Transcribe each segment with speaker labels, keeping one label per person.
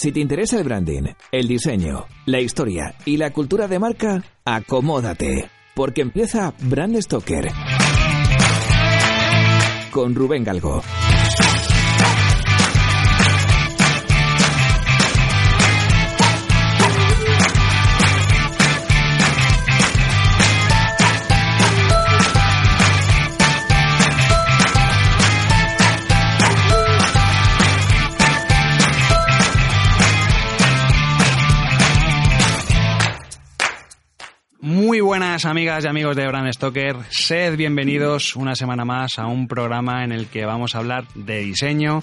Speaker 1: Si te interesa el branding, el diseño, la historia y la cultura de marca, acomódate, porque empieza Brand Stoker con Rubén Galgo.
Speaker 2: Muy buenas amigas y amigos de Brand Stoker, sed bienvenidos una semana más a un programa en el que vamos a hablar de diseño,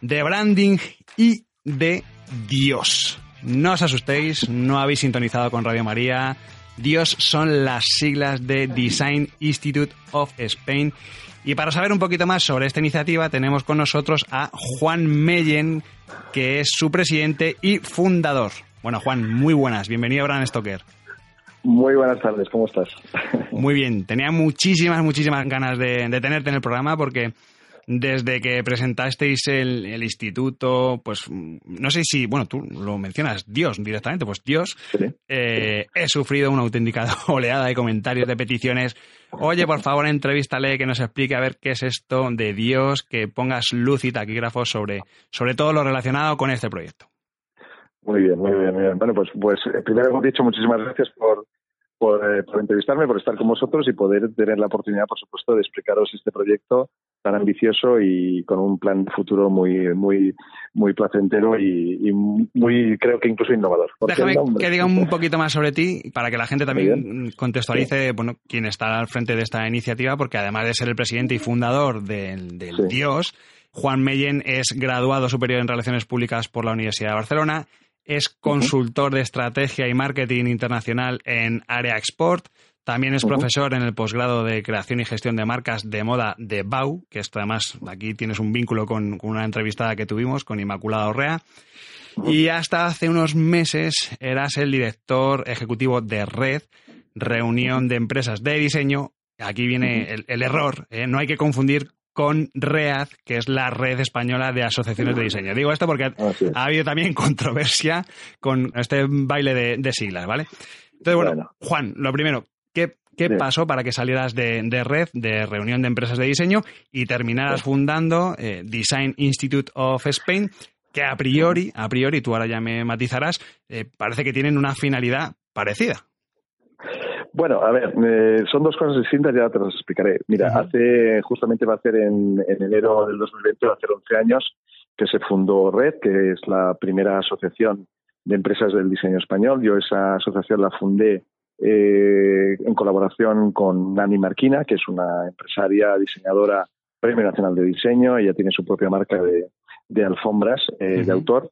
Speaker 2: de branding y de Dios. No os asustéis, no habéis sintonizado con Radio María. Dios son las siglas de Design Institute of Spain. Y para saber un poquito más sobre esta iniciativa tenemos con nosotros a Juan Meyen, que es su presidente y fundador. Bueno, Juan, muy buenas, bienvenido a Stoker.
Speaker 3: Muy buenas tardes, ¿cómo estás?
Speaker 2: Muy bien, tenía muchísimas, muchísimas ganas de, tenerte en el programa porque desde que presentasteis el, instituto, pues no sé si, bueno, tú lo mencionas, Dios directamente, pues Dios, eh, he sufrido una auténtica oleada de comentarios, de peticiones. Oye, por favor, entrevístale, que nos explique a ver qué es esto de Dios, que pongas luz y taquígrafos sobre, sobre todo lo relacionado con este proyecto.
Speaker 3: Muy bien, muy bien, muy bien. Bueno, pues, pues eh, primero hemos dicho muchísimas gracias por, por, eh, por, entrevistarme, por estar con vosotros y poder tener la oportunidad, por supuesto, de explicaros este proyecto tan ambicioso y con un plan de futuro muy, muy, muy placentero y, muy, creo que incluso innovador.
Speaker 2: Déjame que diga un poquito más sobre ti para que la gente también contextualice, bueno, quién está al frente de esta iniciativa, porque además de ser el presidente y fundador del, Dios, Juan Meyen es graduado superior en Relaciones Públicas por la Universidad de Barcelona, es consultor de estrategia y marketing internacional en Área Export. También es profesor en el posgrado de creación y gestión de marcas de moda de BAU, que esto además aquí tienes un vínculo con, una entrevistada que tuvimos con Inmaculada Orrea. Y hasta hace unos meses eras el director ejecutivo de Red, reunión de empresas de diseño. Aquí viene el, error, ¿eh? no hay que confundir con READ, que es la red española de asociaciones de diseño. Digo esto porque ha habido también controversia con este baile de, siglas, ¿vale? Entonces, bueno, Juan, lo primero, ¿qué, pasó para que salieras de, Red, de reunión de empresas de diseño, y terminaras fundando eh, Design Institute of Spain, que a priori, a priori, tú ahora ya me matizarás, eh, parece que tienen una finalidad parecida.
Speaker 3: Bueno, a ver, eh, son dos cosas distintas, ya te las explicaré. Mira, hace, justamente va a ser en, enero del 2020, va a ser 11 años, que se fundó Red, que es la primera asociación de empresas del diseño español. Yo esa asociación la fundé eh, en colaboración con Nani Marquina, que es una empresaria diseñadora Premio Nacional de Diseño. Ella tiene su propia marca de, alfombras eh, de autor.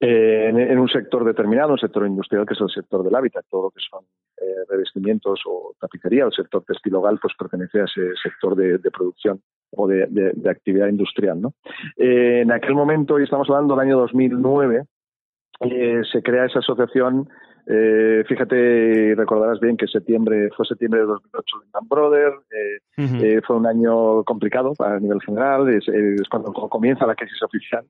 Speaker 3: Eh, en, un sector determinado, un sector industrial que es el sector del hábitat, todo lo que son eh, revestimientos o tapicería, el sector textil hogar, pues pertenece a ese sector de, producción o de, actividad industrial. ¿no? Eh, en aquel momento, y estamos hablando del año 2009, se crea esa asociación eh, fíjate, recordarás bien que septiembre fue septiembre de 2008 Lehman Brothers, eh, eh, fue un año complicado a nivel general, es, cuando comienza la crisis oficial,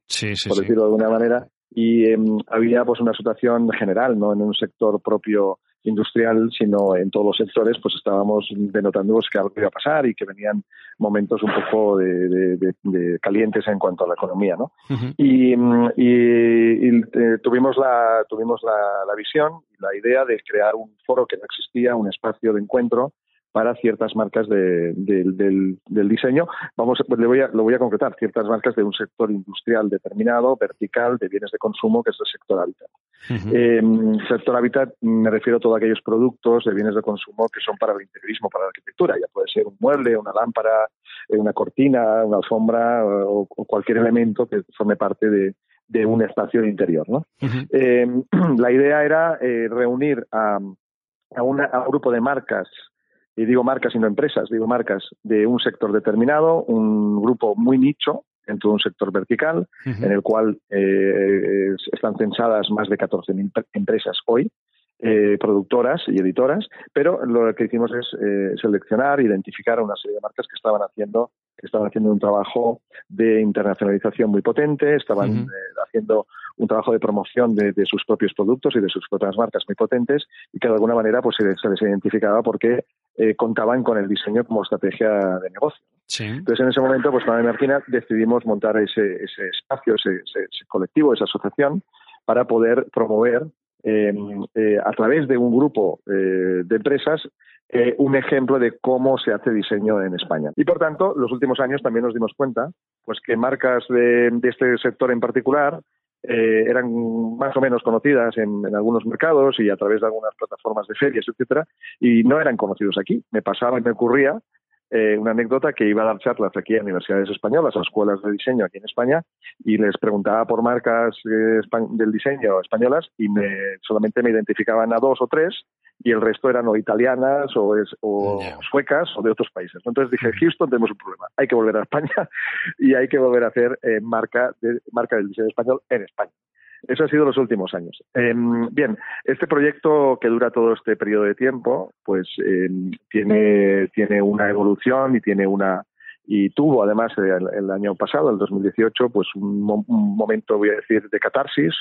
Speaker 3: por decirlo de alguna manera, y em, había pues una situación general, no en un sector propio industrial, sino en todos los sectores, pues estábamos denotando que algo iba a pasar y que venían momentos un poco de, calientes en cuanto a la economía, ¿no? Y, eh, tuvimos la tuvimos la, la visión y la idea de crear un foro que no existía, un espacio de encuentro para ciertas marcas del, diseño. Vamos, le voy a, lo voy a concretar, ciertas marcas de un sector industrial determinado, vertical, de bienes de consumo, que es el sector hábitat. Eh, sector hábitat me refiero a todos aquellos productos de bienes de consumo que son para el interiorismo, para la arquitectura. Ya puede ser un mueble, una lámpara, eh, una cortina, una alfombra o, cualquier elemento que forme parte de, un espacio interior. Eh, la idea era reunir a, a, un grupo de marcas y digo marcas y no empresas, digo marcas de un sector determinado, un grupo muy nicho en todo un sector vertical, en el cual eh, están censadas más de 14.000 empresas hoy, eh, productoras y editoras, pero lo que hicimos es eh, seleccionar, identificar a una serie de marcas que estaban haciendo que estaban haciendo un trabajo de internacionalización muy potente, estaban eh, haciendo un trabajo de promoción de, sus propios productos y de sus propias marcas muy potentes y que de alguna manera pues se, les identificaba porque eh, contaban con el diseño como estrategia de negocio. Entonces en ese momento pues con Martina decidimos montar ese, espacio, ese, colectivo, esa asociación para poder promover eh, a través de un grupo de empresas eh, un ejemplo de cómo se hace diseño en España. Y por tanto, los últimos años también nos dimos cuenta pues que marcas de, este sector en particular eh, eran más o menos conocidas en, algunos mercados y a través de algunas plataformas de ferias, etcétera, y no eran conocidos aquí. Me pasaba y me ocurría eh, una anécdota que iba a dar charlas aquí a universidades españolas, a escuelas de diseño aquí en España, y les preguntaba por marcas del diseño españolas y me, solamente me identificaban a dos o tres y el resto eran o italianas o, o suecas o de otros países. Entonces dije, Houston tenemos un problema, hay que volver a España y hay que volver a hacer eh, marca, de, marca del diseño español en España. Eso ha sido los últimos años. Em, bien, este proyecto que dura todo este periodo de tiempo, pues em, tiene, tiene una evolución y tiene una y tuvo además el, año pasado, el 2018, pues un, un, momento, voy a decir, de catarsis,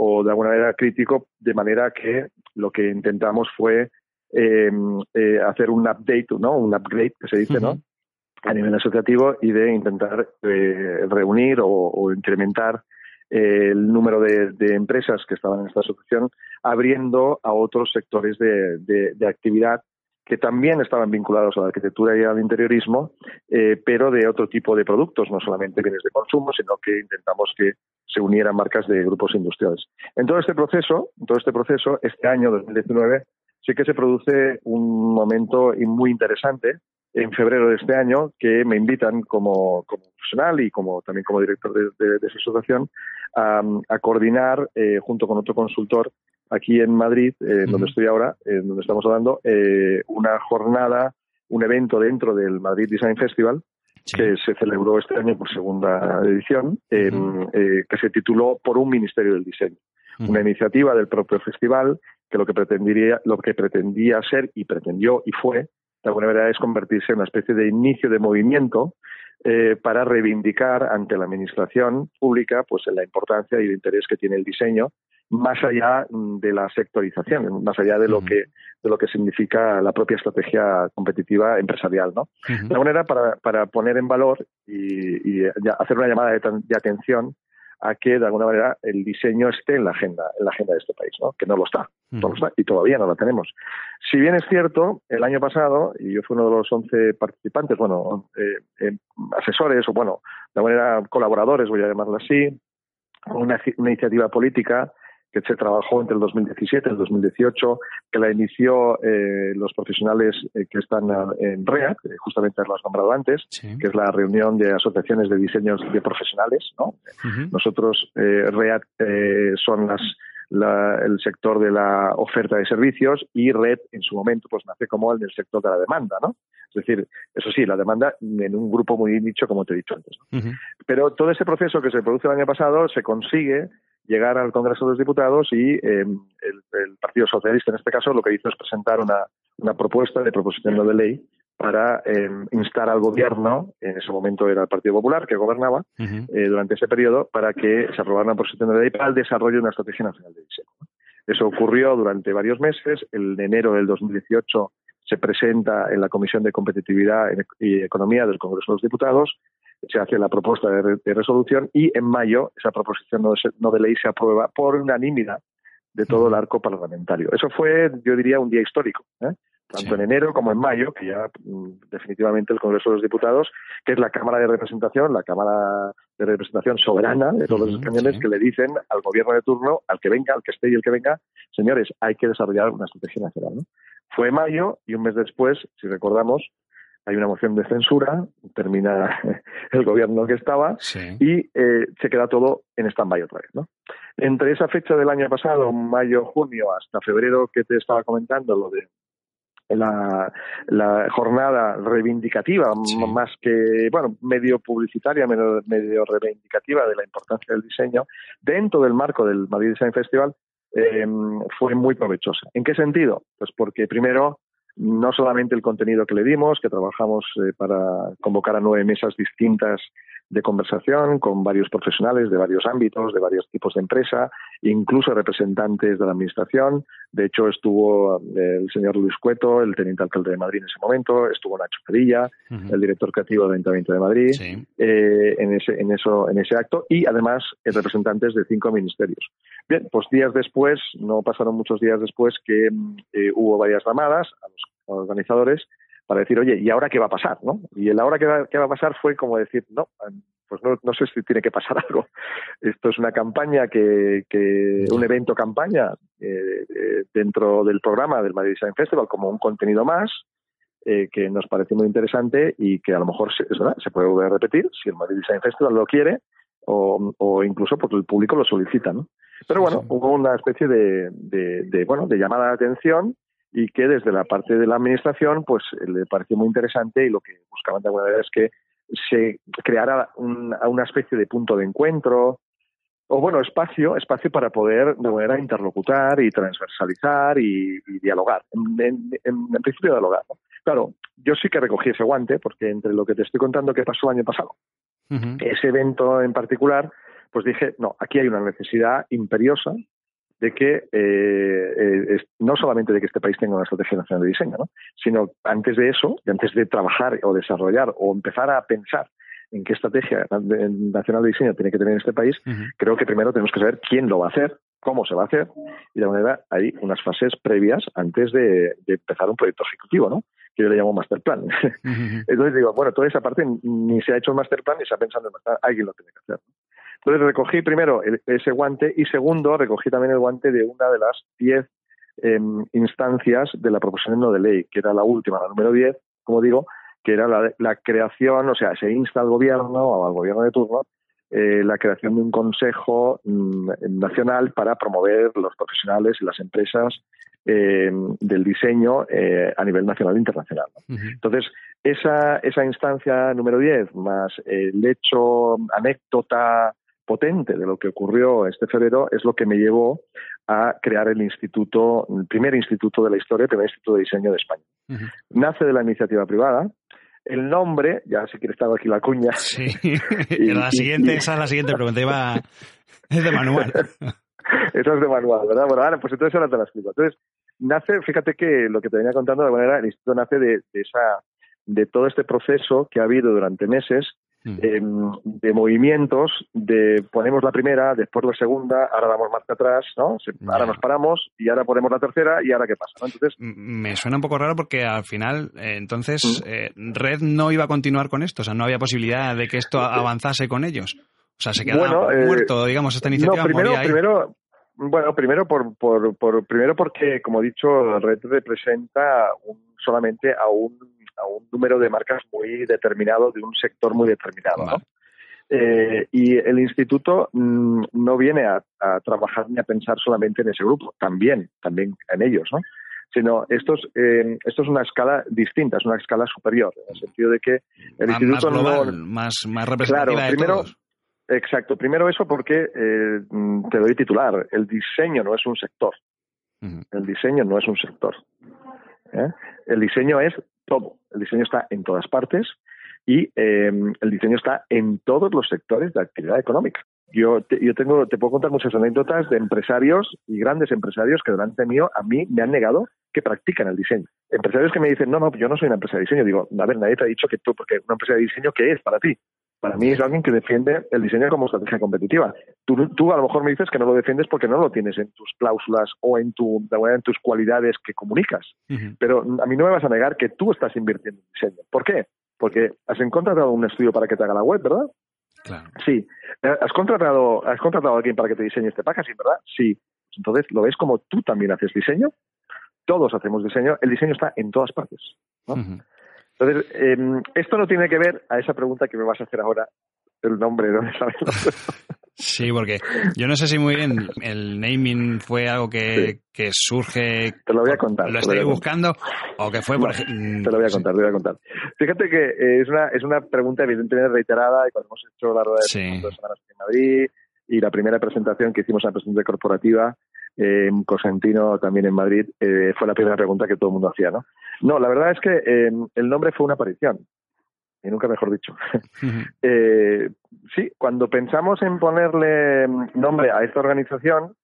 Speaker 3: o de alguna manera crítico, de manera que lo que intentamos fue eh, eh, hacer un update, ¿no? Un upgrade que se dice, ¿no? A nivel asociativo y de intentar eh, reunir o, incrementar el número de, empresas que estaban en esta asociación, abriendo a otros sectores de, actividad que también estaban vinculados a la arquitectura y al interiorismo, eh, pero de otro tipo de productos, no solamente bienes de consumo, sino que intentamos que se unieran marcas de grupos industriales. En todo este proceso, en todo este proceso, este año 2019 sí que se produce un momento muy interesante en febrero de este año que me invitan como, profesional y como también como director de, esa asociación a, coordinar eh, junto con otro consultor aquí en Madrid, eh, donde estoy ahora, en donde estamos hablando, eh, una jornada, un evento dentro del Madrid Design Festival, que se celebró este año por segunda edición, eh, que se tituló Por un Ministerio del Diseño. Una iniciativa del propio festival que lo que pretendía, lo que pretendía ser y pretendió y fue, de alguna manera, es convertirse en una especie de inicio de movimiento eh, para reivindicar ante la administración pública pues la importancia y el interés que tiene el diseño más allá mm, de la sectorización, más allá de lo que de lo que significa la propia estrategia competitiva empresarial, ¿no? De alguna manera para, para poner en valor y, hacer una llamada de, atención a que de alguna manera el diseño esté en la agenda, en la agenda de este país, ¿no? Que no lo está, no lo está y todavía no lo tenemos. Si bien es cierto, el año pasado, y yo fui uno de los 11 participantes, bueno, eh, eh, asesores o bueno, de alguna manera colaboradores, voy a llamarlo así, una, una iniciativa política que se trabajó entre el 2017 y el 2018, que la inició eh, los profesionales eh, que están en REAC, eh, justamente las nombrado antes, que es la reunión de asociaciones de diseños de profesionales. ¿no? Nosotros, REAC, son las el sector de la oferta de servicios y Red en su momento pues nace como el del sector de la demanda, ¿no? Es decir, eso sí, la demanda en un grupo muy nicho como te he dicho antes. Pero todo ese proceso que se produce el año pasado se consigue llegar al Congreso de los Diputados y em, el, Partido Socialista, en este caso, lo que hizo es presentar una, una propuesta de proposición de ley para em, instar al gobierno, en ese momento era el Partido Popular que gobernaba, eh, durante ese periodo, para que se aprobara una proposición de ley para el desarrollo de una estrategia nacional de diseño. Eso ocurrió durante varios meses. El enero del 2018 se presenta en la Comisión de Competitividad y Economía del Congreso de los Diputados se hace la propuesta de, resolución y en mayo esa proposición no de, ley se aprueba por unanimidad de todo el arco parlamentario. Eso fue, yo diría, un día histórico, ¿eh? tanto en enero como en mayo, que ya mm, definitivamente el Congreso de los Diputados, que es la Cámara de Representación, la Cámara de Representación soberana de todos los españoles, que le dicen al gobierno de turno, al que venga, al que esté y el que venga, señores, hay que desarrollar una estrategia nacional. ¿no? Fue mayo y un mes después, si recordamos, hay una moción de censura, termina el gobierno que estaba y eh, se queda todo en stand-by otra vez. ¿no? Entre esa fecha del año pasado, mayo, junio, hasta febrero que te estaba comentando, lo de la, jornada reivindicativa, más que, bueno, medio publicitaria, medio, medio, reivindicativa de la importancia del diseño, dentro del marco del Madrid Design Festival, eh, fue muy provechosa. ¿En qué sentido? Pues porque primero no solamente el contenido que le dimos, que trabajamos eh, para convocar a nueve mesas distintas de conversación con varios profesionales de varios ámbitos, de varios tipos de empresa, incluso representantes de la Administración. De hecho, estuvo eh, el señor Luis Cueto, el teniente alcalde de Madrid en ese momento, estuvo Nacho Padilla, el director creativo del Ayuntamiento de Madrid, eh, en, ese, en, eso, en ese acto, y además eh, representantes de cinco ministerios. Bien, pues días después, no pasaron muchos días después, que hubo varias llamadas a los organizadores para decir, oye, ¿y ahora qué va a pasar? ¿no? Y el ahora qué va, qué va a pasar fue como decir, no, pues no, no, sé si tiene que pasar algo. Esto es una campaña que, que un evento campaña eh, eh, dentro del programa del Madrid Design Festival como un contenido más eh, que nos parece muy interesante y que a lo mejor se, se puede volver a repetir si el Madrid Design Festival lo quiere o, o incluso porque el público lo solicita, ¿no? Pero bueno, hubo una especie de, de, de, bueno, de llamada de atención y que desde la parte de la administración pues le pareció muy interesante y lo que buscaban de alguna manera es que se creara una especie de punto de encuentro o bueno espacio espacio para poder de manera interlocutar y transversalizar y, dialogar en, principio dialogar claro yo sí que recogí ese guante porque entre lo que te estoy contando que pasó el año pasado ese evento en particular pues dije no aquí hay una necesidad imperiosa de que eh, eh no solamente de que este país tenga una estrategia nacional de diseño, ¿no? sino antes de eso, antes de trabajar o desarrollar o empezar a pensar en qué estrategia nacional de diseño tiene que tener este país, creo que primero tenemos que saber quién lo va a hacer, cómo se va a hacer, y de manera hay unas fases previas antes de, empezar un proyecto ejecutivo, ¿no? que yo le llamo master plan. Entonces digo, bueno, toda esa parte ni se ha hecho el master plan ni se ha pensado en el master alguien lo tiene que hacer. Entonces recogí primero ese guante y segundo recogí también el guante de una de las diez em, instancias de la proposición no de ley, que era la última, la número diez, como digo, que era la, creación, o sea, se insta al gobierno o al gobierno de turno eh, la creación de un consejo mm, nacional para promover los profesionales y las empresas em, del diseño eh, a nivel nacional e internacional. Entonces, esa, esa instancia número 10, más el hecho, anécdota potente de lo que ocurrió este febrero es lo que me llevó a crear el instituto, el primer instituto de la historia, el primer instituto de diseño de España. Nace de la iniciativa privada. El nombre, ya si quiere estar aquí la cuña.
Speaker 2: Sí. la siguiente, esa es la siguiente pregunta, iba es de manual.
Speaker 3: Eso es de manual, ¿verdad? Bueno, ahora, pues entonces ahora te la explico. Entonces, nace, fíjate que lo que te venía contando de manera, el instituto nace de, de esa de todo este proceso que ha habido durante meses Mm. Em, de movimientos, de ponemos la primera, después la segunda, ahora damos marcha atrás, ¿no? Ahora nos paramos y ahora ponemos la tercera y ahora qué pasa, Entonces
Speaker 2: me suena un poco raro porque al final, eh, entonces, mm. eh, Red no iba a continuar con esto, o sea, no había posibilidad de que esto avanzase con ellos. O sea, se quedaba eh, muerto, digamos, esta iniciativa.
Speaker 3: No, primero, primero, bueno, primero por, por, por, primero porque, como he dicho, Red representa solamente a un a un número de marcas muy determinado de un sector muy determinado. ¿no? Eh, y el instituto mm, no viene a, trabajar ni a pensar solamente en ese grupo, también, también en ellos, ¿no? Sino esto es, eh, esto es una escala distinta, es una escala superior, en el sentido de que el instituto
Speaker 2: más más, más representativa
Speaker 3: claro, primero, Exacto, primero eso porque eh, te doy titular, el diseño no es un sector, el diseño no es un sector. El diseño es todo. El diseño está en todas partes y eh, el diseño está en todos los sectores de actividad económica. Yo, te, yo tengo, te puedo contar muchas anécdotas de empresarios y grandes empresarios que delante mío a mí me han negado que practican el diseño. Empresarios que me dicen, no, no, yo no soy una empresa de diseño. Digo, a ver, nadie te ha dicho que tú, porque una empresa de diseño, ¿qué es para ti? Para mí es alguien que defiende el diseño como estrategia competitiva. Tú, tú a lo mejor me dices que no lo defiendes porque no lo tienes en tus cláusulas o en, tu, en tus cualidades que comunicas. Pero a mí no me vas a negar que tú estás invirtiendo en diseño. ¿Por qué? Porque has contratado un estudio para que te haga la web, ¿verdad?
Speaker 2: Claro.
Speaker 3: Sí. Eh, ¿Has contratado, ¿Has contratado a alguien para que te diseñe este packaging, verdad? Sí. Entonces, ¿lo ves como tú también haces diseño? Todos hacemos diseño. El diseño está en todas partes. ¿no? Entonces, eh, esto no tiene que ver a esa pregunta que me vas a hacer ahora, el nombre, ¿no?
Speaker 2: Sí, porque yo no sé si muy bien el naming fue algo que, que surge.
Speaker 3: Te lo voy a contar.
Speaker 2: ¿Lo estoy buscando? ¿O que fue, por ejemplo?
Speaker 3: Te lo voy a contar, te lo voy a contar. Fíjate que eh, es una, es una pregunta evidentemente reiterada y cuando hemos hecho la rueda de dos semanas en Madrid y la primera presentación que hicimos en la presentación corporativa, en Cosentino, también en Madrid, eh, fue la primera pregunta que todo el mundo hacía, ¿no? No, la verdad es que eh, el nombre fue una aparición, y nunca mejor dicho. eh, sí, cuando pensamos en ponerle nombre a esta organización,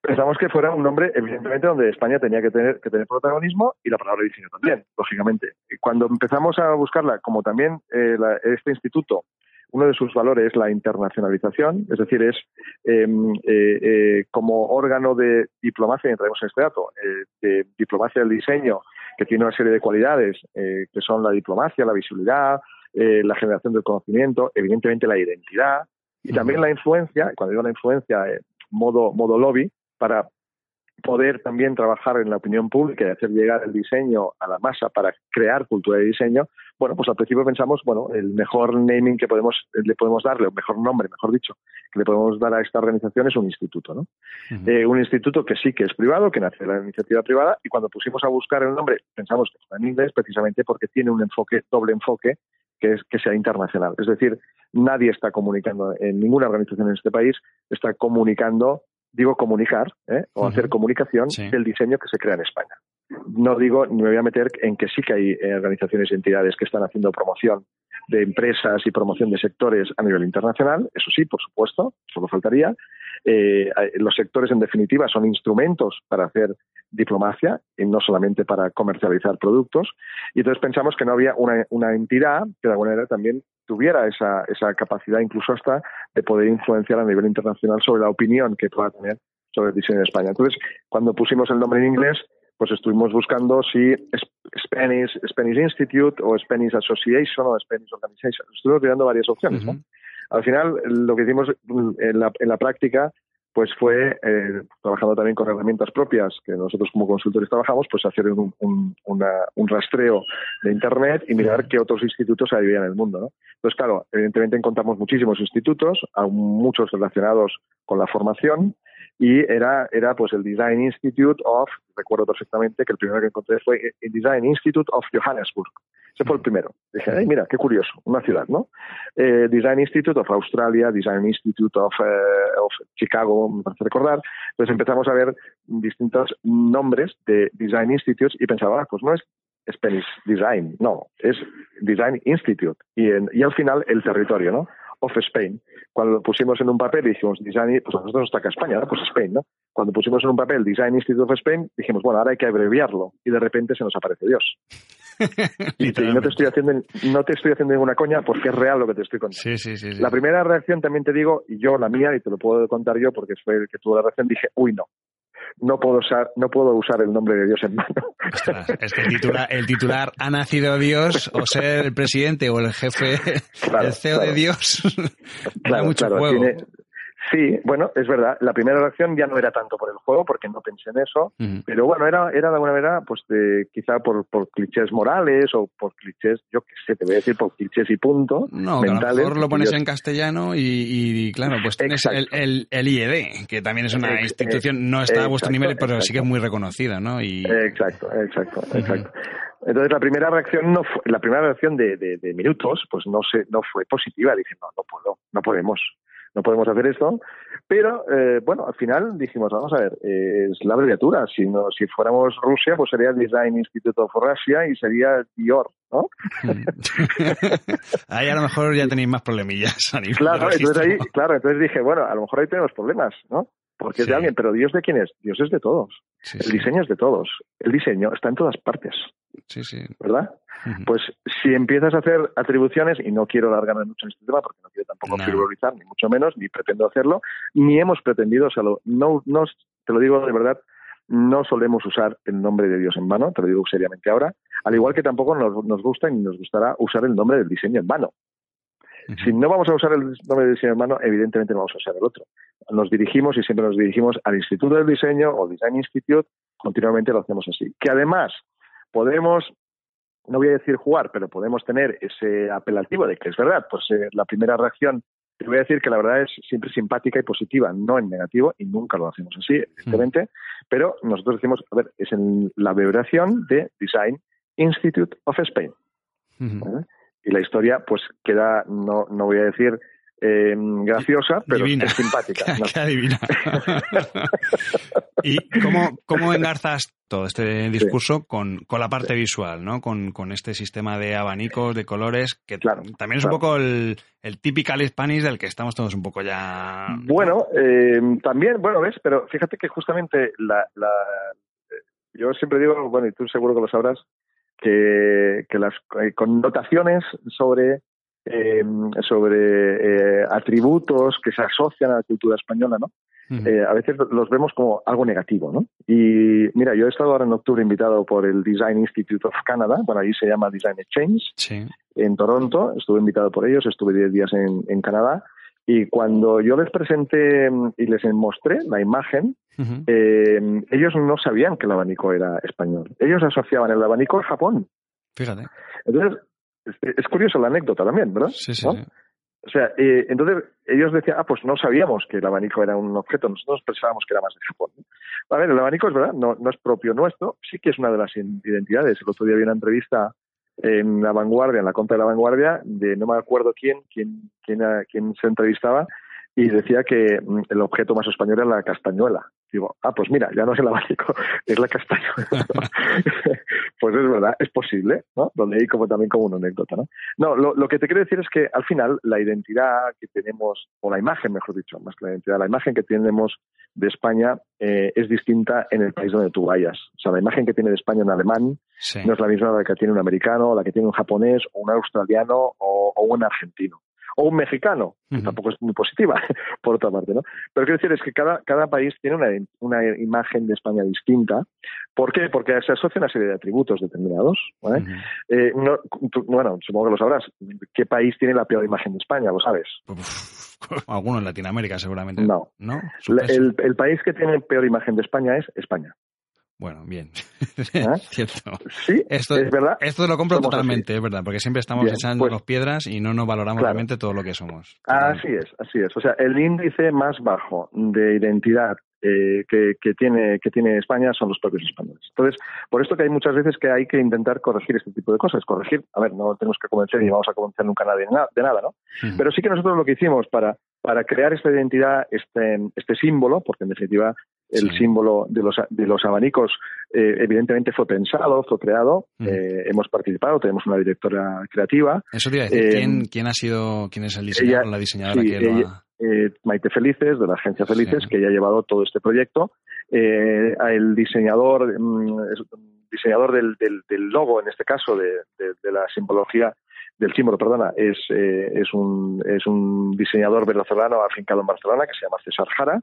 Speaker 3: pensamos que fuera un nombre, evidentemente, donde España tenía que tener, que tener protagonismo y la palabra diseño también, lógicamente. Cuando empezamos a buscarla, como también eh, la, este instituto, uno de sus valores es la internacionalización, es decir, es em, eh, eh, como órgano de diplomacia, entraremos en este dato, eh, de diplomacia del diseño, que tiene una serie de cualidades, eh, que son la diplomacia, la visibilidad, eh, la generación del conocimiento, evidentemente la identidad y también la influencia, cuando digo la influencia, modo, modo lobby, para poder también trabajar en la opinión pública y hacer llegar el diseño a la masa para crear cultura de diseño, bueno, pues al principio pensamos, bueno, el mejor naming que podemos le podemos darle, o mejor nombre, mejor dicho, que le podemos dar a esta organización es un instituto, ¿no? Uh -huh. eh, un instituto que sí que es privado, que nace de la iniciativa privada, y cuando pusimos a buscar el nombre, pensamos que está en inglés precisamente porque tiene un enfoque, doble enfoque, que es que sea internacional. Es decir, nadie está comunicando, en ninguna organización en este país está comunicando digo comunicar ¿eh? o uh -huh. hacer comunicación sí. del diseño que se crea en España. No digo, ni me voy a meter en que sí que hay eh, organizaciones y entidades que están haciendo promoción de empresas y promoción de sectores a nivel internacional, eso sí, por supuesto, solo faltaría. Eh, los sectores, en definitiva, son instrumentos para hacer diplomacia y no solamente para comercializar productos. Y entonces pensamos que no había una, entidad que de alguna manera también tuviera esa, esa capacidad incluso hasta de poder influenciar a nivel internacional sobre la opinión que pueda tener sobre el diseño en España. Entonces, cuando pusimos el nombre en inglés, pues estuvimos buscando si Spanish, Spanish Institute o Spanish Association o Spanish Organization. Estuvimos mirando varias opciones. Uh -huh. ¿no? Al final, lo que hicimos en la, en la práctica pues fue, eh, trabajando también con herramientas propias que nosotros como consultores trabajamos, pues hacer un, un, una, un rastreo de Internet y mirar qué otros institutos había en el mundo. ¿no? Entonces, claro, evidentemente encontramos muchísimos institutos, muchos relacionados con la formación, y era, era pues el Design Institute of, recuerdo perfectamente que el primero que encontré fue el Design Institute of Johannesburg. Ese fue el primero. Dije, ay, mira, qué curioso, una ciudad, ¿no? Eh, Design Institute of Australia, Design Institute of, uh, of, Chicago, me parece recordar. Entonces empezamos a ver distintos nombres de Design Institutes y pensaba, ah, pues no es Spanish Design, no, es Design Institute. Y, y al final el territorio, ¿no? Of Spain. Cuando lo pusimos en un papel y dijimos Design, pues nosotros está acá España, ¿no? pues Spain, ¿no? Cuando pusimos en un papel Design Institute of Spain, dijimos, bueno, ahora hay que abreviarlo y de repente se nos aparece Dios. y, te, y no te estoy haciendo no te estoy haciendo ninguna coña porque es real lo que te estoy contando.
Speaker 2: Sí, sí, sí,
Speaker 3: la primera reacción también te digo, y yo la mía, y te lo puedo contar yo porque fue el que tuvo la reacción, dije, uy, no, no puedo usar, no puedo usar el nombre de Dios en mano.
Speaker 2: Ostras, es que el titular, el titular, ha nacido Dios, o ser el presidente o el jefe, claro, el CEO
Speaker 3: claro.
Speaker 2: de Dios,
Speaker 3: claro,
Speaker 2: mucho
Speaker 3: claro,
Speaker 2: juego.
Speaker 3: Tiene, Sí, bueno, es verdad. La primera reacción ya no era tanto por el juego, porque no pensé en eso, uh -huh. pero bueno, era, era de alguna manera, pues de, quizá por, por clichés morales o por clichés, yo qué sé, te voy a decir por clichés y punto.
Speaker 2: No, mentales, a lo mejor lo pones yo... en castellano y, y, claro, pues tienes el, el, el, IED, que también es una institución, no está exacto, a vuestro nivel, pero exacto. sí que es muy reconocida, ¿no? Y...
Speaker 3: Exacto, exacto, exacto. Uh -huh. Entonces la primera reacción no fue, la primera reacción de, de, de, minutos, pues no se, no fue positiva. Dije, no, no puedo, no podemos no podemos hacer esto. Pero, eh, bueno, al final dijimos, vamos a ver, eh, es la abreviatura. Si, no, si fuéramos Rusia, pues sería Design Institute of Russia y sería Dior, ¿no?
Speaker 2: ahí a lo mejor ya tenéis más problemillas. A nivel
Speaker 3: claro, entonces ahí, claro, entonces dije, bueno, a lo mejor ahí tenemos problemas, ¿no? Porque es de alguien, pero ¿Dios de quién es? Dios es de todos. Sí, el sí. diseño es de todos. El diseño está en todas partes.
Speaker 2: Sí, sí.
Speaker 3: ¿Verdad? Uh -huh. Pues si empiezas a hacer atribuciones, y no quiero alargarme mucho en este tema porque no quiero tampoco no. frivolizar, ni mucho menos, ni pretendo hacerlo, ni hemos pretendido, o sea, lo, no, no, te lo digo de verdad, no solemos usar el nombre de Dios en vano, te lo digo seriamente ahora, al igual que tampoco nos, nos gusta ni nos gustará usar el nombre del diseño en vano. Uh -huh. Si no vamos a usar el nombre del diseño en mano, evidentemente no vamos a usar el otro. Nos dirigimos y siempre nos dirigimos al Instituto del Diseño o Design Institute, continuamente lo hacemos así. Que además podemos no voy a decir jugar, pero podemos tener ese apelativo de que es verdad, pues eh, la primera reacción, te voy a decir que la verdad es siempre simpática y positiva, no en negativo, y nunca lo hacemos así, evidentemente, mm. pero nosotros decimos, a ver, es en la abreviación de Design Institute of Spain. Mm -hmm. Y la historia, pues queda, no, no voy a decir eh, graciosa, pero es simpática.
Speaker 2: Qué adivina. ¿Y cómo, cómo engarzas todo este discurso con, con, la parte visual, ¿no? Con, con, este sistema de abanicos, de colores, que también es un poco el, el typical Spanish del que estamos todos un poco ya...
Speaker 3: Bueno, eh, también, bueno, ves, pero fíjate que justamente la, la, yo siempre digo, bueno, y tú seguro que lo sabrás, que, que las eh, connotaciones sobre eh, sobre eh, atributos que se asocian a la cultura española, ¿no? Eh, a veces los vemos como algo negativo, ¿no? Y mira, yo he estado ahora en octubre invitado por el Design Institute of Canada, bueno, ahí se llama Design Exchange, en Toronto, estuve invitado por ellos, estuve 10 días en, en, Canadá, y cuando yo les presenté y les mostré la imagen, eh, ellos no sabían que el abanico era español. Ellos asociaban el abanico a Japón.
Speaker 2: Fíjate.
Speaker 3: Entonces, es, curioso la anécdota también, ¿verdad?
Speaker 2: Sí, sí. sí.
Speaker 3: O sea, eh, entonces ellos decían, ah, pues no sabíamos que el abanico era un objeto, nosotros pensábamos que era más de Japón. A ver, el abanico es verdad, no, no es propio nuestro, sí que es una de las identidades. El otro día había una entrevista en La Vanguardia, en la conta de La Vanguardia, de no me acuerdo quién, quién, quién, quién se entrevistaba, y decía que mm, el objeto más español era la castañuela. Digo, ah, pues mira, ya no es el abanico, es la castañuela. pues es verdad, es posible, ¿no? Lo leí como también como una anécdota, ¿no? No, lo, lo, que te quiero decir es que al final la identidad que tenemos, o la imagen, mejor dicho, más que la identidad, la imagen que tenemos de España eh, es distinta en el país donde tú vayas. O sea, la imagen que tiene de España un alemán no es la misma la que tiene un americano, la que tiene un japonés, o un australiano, o, o un argentino o un mexicano, tampoco es muy positiva, por otra parte, ¿no? Pero quiero decir es que cada, cada país tiene una, una imagen de España distinta. ¿Por qué? Porque se asocia una serie de atributos determinados. Eh, bueno, supongo que lo sabrás. ¿Qué país tiene la peor imagen de España? ¿Lo sabes?
Speaker 2: alguno en Latinoamérica, seguramente.
Speaker 3: No.
Speaker 2: ¿No?
Speaker 3: El, el país que tiene peor imagen de España es España.
Speaker 2: Bueno, bien.
Speaker 3: ¿Ah?
Speaker 2: Cierto.
Speaker 3: Sí, esto, es verdad.
Speaker 2: Esto lo compro totalmente, es verdad, porque siempre estamos echando pues piedras y no nos valoramos realmente todo lo que somos.
Speaker 3: Así es, así es. O sea, el índice más bajo de identidad eh, que, que, tiene, que tiene España son los propios españoles. Entonces, por esto que hay muchas veces que hay que intentar corregir este tipo de cosas. Corregir, a ver, no tenemos que convencer ni vamos a convencer nunca a nadie de nada, ¿no? Pero sí que nosotros lo que hicimos para, para crear esta identidad, este, este símbolo, porque en definitiva el símbolo de los, de los abanicos eh, evidentemente fue pensado, fue creado, eh, hemos participado, tenemos una directora creativa.
Speaker 2: Eso te iba a decir, ¿quién, quién ha sido, quién es el diseñador, la diseñadora que lo ha...
Speaker 3: Eh, Maite Felices, de la agencia Felices, que ya ha llevado todo este proyecto. Eh, el diseñador, mm, diseñador del, del, logo, en este caso, de, de, la simbología del símbolo, perdona, es, eh, es, un, es un diseñador venezolano afincado en Barcelona que se llama César Jara,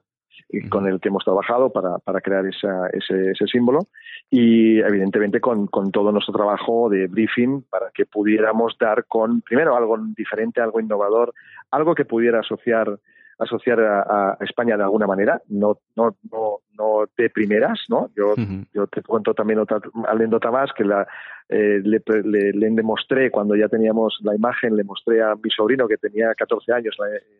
Speaker 3: con el que hemos trabajado para, para crear esa, ese, ese, símbolo. Y evidentemente con, con, todo nuestro trabajo de briefing para que pudiéramos dar con, primero, algo diferente, algo innovador, algo que pudiera asociar asociar a, España de alguna manera, no, no, no, no de primeras, ¿no? Yo, yo te cuento también otra anécdota más que la, eh, le, le, demostré cuando ya teníamos la imagen, le mostré a mi sobrino que tenía 14 años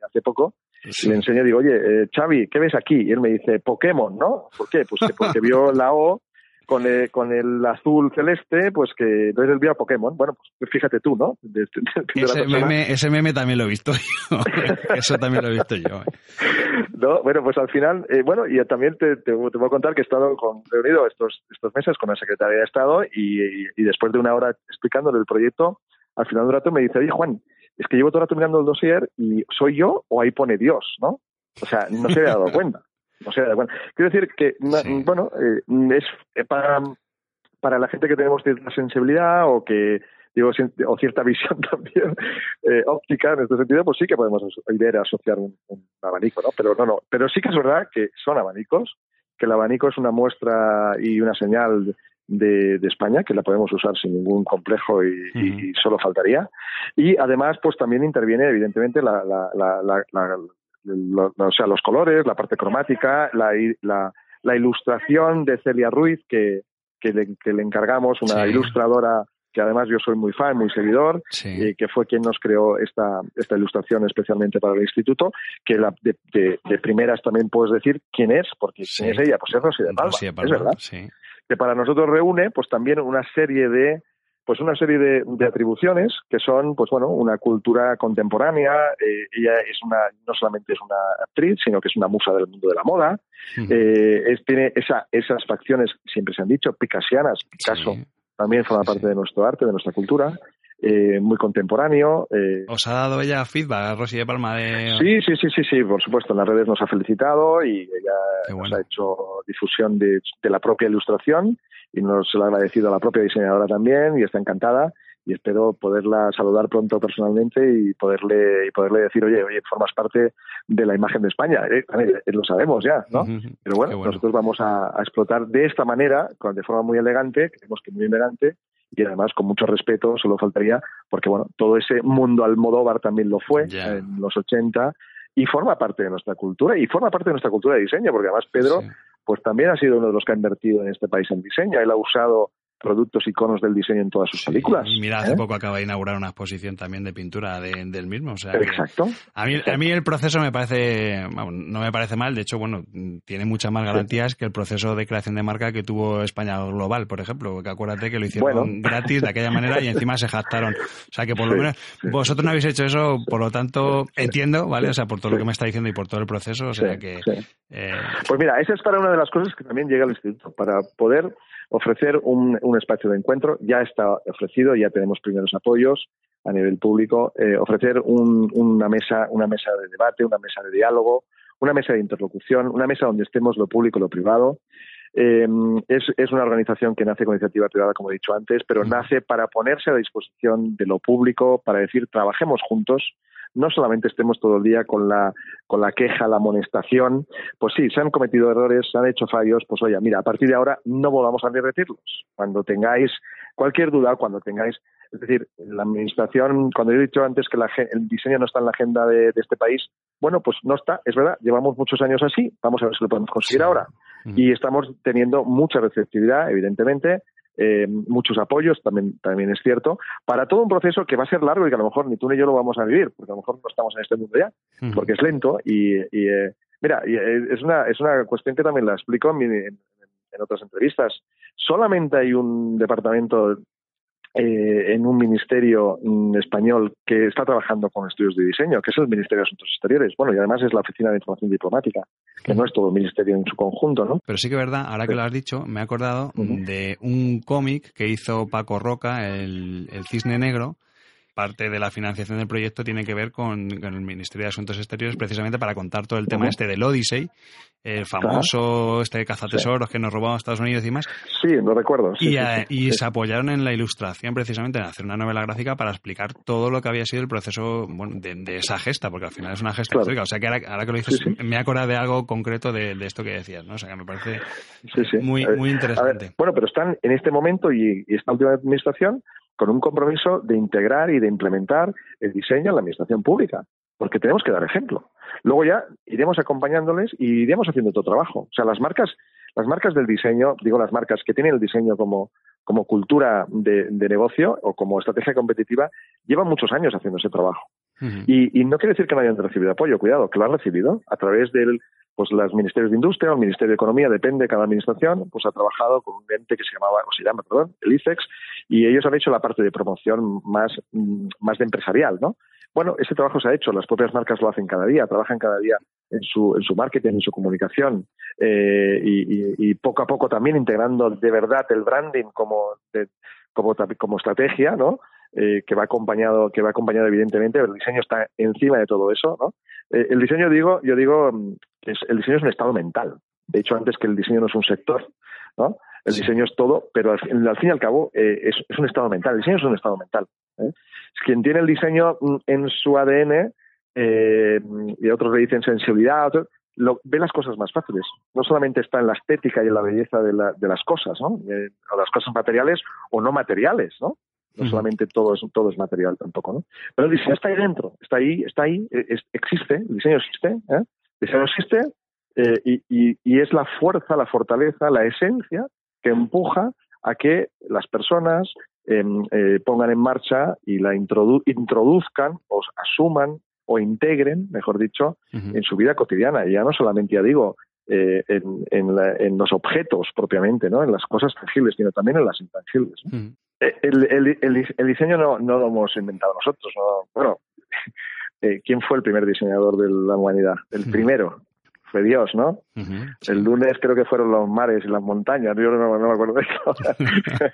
Speaker 3: hace poco, y le enseñé, digo, oye, eh, Xavi, ¿qué ves aquí? Y él me dice, Pokémon, ¿no? ¿Por qué? Pues porque vio la O con el, con el azul celeste, pues que entonces él vio a Pokémon. Bueno, pues fíjate tú, ¿no?
Speaker 2: ese, meme, ese, meme, también lo he visto yo. Eso también lo he visto yo.
Speaker 3: ¿eh? No, bueno, pues al final, eh, bueno, y también te, te, voy a contar que he estado con, reunido estos, estos meses con la Secretaría de Estado y, y, después de una hora explicándole el proyecto, al final de un rato me dice, oye Juan, es que llevo todo el rato mirando el dossier y soy yo o ahí pone Dios, ¿no? O sea, no se había dado cuenta. O sea, bueno, quiero decir que, bueno, eh, es eh, para, para la gente que tenemos cierta sensibilidad o que digo, o cierta visión también eh, óptica en este sentido, pues sí que podemos ver asociar un, abanico, ¿no? Pero no, no, pero sí que es verdad que son abanicos, que el abanico es una muestra y una señal de, de España, que la podemos usar sin ningún complejo y, y, solo faltaría. Y además, pues también interviene, evidentemente, la, la, la, la o sea, los colores, la parte cromática, la, la, la ilustración de Celia Ruiz, que, que, le, que le encargamos, una ilustradora que además yo soy muy fan, muy seguidor, y que fue quien nos creó esta, esta ilustración especialmente para el instituto, que la, de, de, primeras también puedes decir quién es, porque quién es ella, pues es Rosy de Palma, es verdad. Que para nosotros reúne pues también una serie de pues una serie de, atribuciones que son, pues bueno, una cultura contemporánea. Eh, ella es una, no solamente es una actriz, sino que es una musa del mundo de la moda. Eh, tiene esa, esas facciones, siempre se han dicho, picasianas. Picasso también forma parte de nuestro arte, de nuestra cultura. Eh, muy contemporáneo.
Speaker 2: Eh. ¿Os ha dado ella feedback, Rosy de Palma? De...
Speaker 3: Sí, sí, sí, sí, sí, por supuesto. En las redes nos ha felicitado y ella nos ha hecho difusión de, la propia ilustración y nos lo ha agradecido a la propia diseñadora también y está encantada y espero poderla saludar pronto personalmente y poderle y poderle decir oye oye formas parte de la imagen de España eh, lo sabemos ya no pero bueno, nosotros vamos a, a, explotar de esta manera de forma muy elegante creemos que muy elegante y además con mucho respeto, solo faltaría, porque bueno, todo ese mundo Almodóvar también lo fue en los 80 y forma parte de nuestra cultura y forma parte de nuestra cultura de diseño, porque además Pedro pues también ha sido uno de los que ha invertido en este país en diseño, él ha usado productos iconos del diseño en todas sus películas.
Speaker 2: mira, hace ¿eh? poco acaba de inaugurar una exposición también de pintura del mismo. O sea
Speaker 3: Exacto.
Speaker 2: A mí, a mí el proceso me parece, no me parece mal, de hecho, bueno, tiene muchas más garantías que el proceso de creación de marca que tuvo España Global, por ejemplo, que acuérdate que lo hicieron gratis de aquella manera y encima se jactaron. O sea que por lo menos vosotros no habéis hecho eso, por lo tanto entiendo, ¿vale? O sea, por todo lo que me está diciendo y por todo el proceso, o sea que...
Speaker 3: Eh, pues mira, esa es para una de las cosas que también llega al instituto, para poder ofrecer un, un, espacio de encuentro. Ya está ofrecido, ya tenemos primeros apoyos a nivel público. Eh, ofrecer una, mesa, una mesa de debate, una mesa de diálogo, una mesa de interlocución, una mesa donde estemos lo público y lo privado. Eh, es, es, una organización que nace con iniciativa privada, como he dicho antes, pero nace para ponerse a disposición de lo público, para decir, trabajemos juntos, no solamente estemos todo el día con la, con la queja, la amonestación, pues sí, se han cometido errores, se han hecho fallos, pues oye, mira, a partir de ahora no volvamos a repetirlos. Cuando tengáis cualquier duda, cuando tengáis, es decir, la administración, cuando he dicho antes que el diseño no está en la agenda de, este país, bueno, pues no está, es verdad, llevamos muchos años así, vamos a ver si lo podemos conseguir ahora. Y estamos teniendo mucha receptividad, evidentemente, eh, muchos apoyos, también, también es cierto, para todo un proceso que va a ser largo y que a lo mejor ni tú ni yo lo vamos a vivir, porque a lo mejor no estamos en este mundo ya, porque es lento y, eh, mira, eh, es, una, es una cuestión que también la explico en, en otras entrevistas. Solamente hay un departamento eh, en un ministerio mm, español que está trabajando con estudios de diseño, que es el Ministerio de Asuntos Exteriores. Bueno, y además es la Oficina de Información Diplomática, que no es todo el ministerio en su conjunto, ¿no?
Speaker 2: Pero sí que es verdad, ahora que lo has dicho, me he acordado de un cómic que hizo Paco Roca, el Cisne Negro, parte de la financiación del proyecto tiene que ver con, el Ministerio de Asuntos Exteriores precisamente para contar todo el tema este del Odyssey, el famoso este cazatesoros que nos robamos Estados Unidos y más.
Speaker 3: Sí, lo recuerdo.
Speaker 2: y, se apoyaron en la ilustración precisamente en hacer una novela gráfica para explicar todo lo que había sido el proceso de, esa gesta, porque al final es una gesta histórica. O sea que ahora, que lo dices, me acuerdo de algo concreto de, esto que decías, ¿no? O sea que me parece muy, muy interesante.
Speaker 3: bueno, pero están en este momento y, y esta última administración con un compromiso de integrar y de implementar el diseño en la administración pública, porque tenemos que dar ejemplo. Luego ya iremos acompañándoles y iremos haciendo otro trabajo. O sea, las marcas, las marcas del diseño, digo las marcas que tienen el diseño como, como cultura de, negocio o como estrategia competitiva, llevan muchos años haciendo ese trabajo. Y, y, no quiere decir que no hayan recibido apoyo, cuidado, que lo han recibido a través del pues los ministerios de Industria o el Ministerio de Economía, depende de cada administración, pues ha trabajado con un ente que se llamaba, o se llama, perdón, el ICEX, y ellos han hecho la parte de promoción más, mm, más de empresarial, ¿no? Bueno, ese trabajo se ha hecho, las propias marcas lo hacen cada día, trabajan cada día en su, en su marketing, en su comunicación, eh, y, poco a poco también integrando de verdad el branding como, como, como estrategia, ¿no? Eh, que va acompañado, que va acompañado evidentemente, el diseño está encima de todo eso, ¿no? Eh, el diseño, digo, yo digo, mm, que el diseño es un estado mental. De hecho, antes que el diseño no es un sector, ¿no? El diseño es todo, pero al, fin y al cabo eh, es, un estado mental. El diseño es un estado mental. Es quien tiene el diseño mm, en su ADN y otros le dicen sensibilidad, lo, ve las cosas más fáciles. No solamente está en la estética y en la belleza de, de las cosas, ¿no? o las cosas materiales o no materiales, ¿no? No solamente todo es, todo es material tampoco, ¿no? Pero el diseño está ahí dentro, está ahí, está ahí, e, existe, el diseño existe, ¿eh? el diseño existe eh, y, y, es la fuerza, la fortaleza, la esencia que empuja a que las personas em, eh, pongan en marcha y la introduzcan o asuman o integren, mejor dicho, en su vida cotidiana. Y ya no solamente, ya digo, eh, en, los objetos propiamente, ¿no? En las cosas tangibles, sino también en las intangibles. Mm. Eh, el, diseño no, no, lo hemos inventado nosotros. Bueno, eh, ¿quién fue el primer diseñador de la humanidad? El mm. primero fue Dios, ¿no? El lunes creo que fueron los mares y las montañas. Yo no, me acuerdo de eso.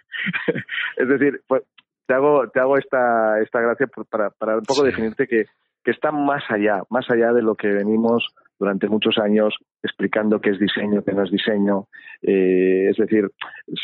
Speaker 3: es decir, pues, te hago, te hago esta, esta gracia para, para un poco definirte que, que está más allá, más allá de lo que venimos durante muchos años explicando qué es diseño, qué no es diseño. Eh, es decir,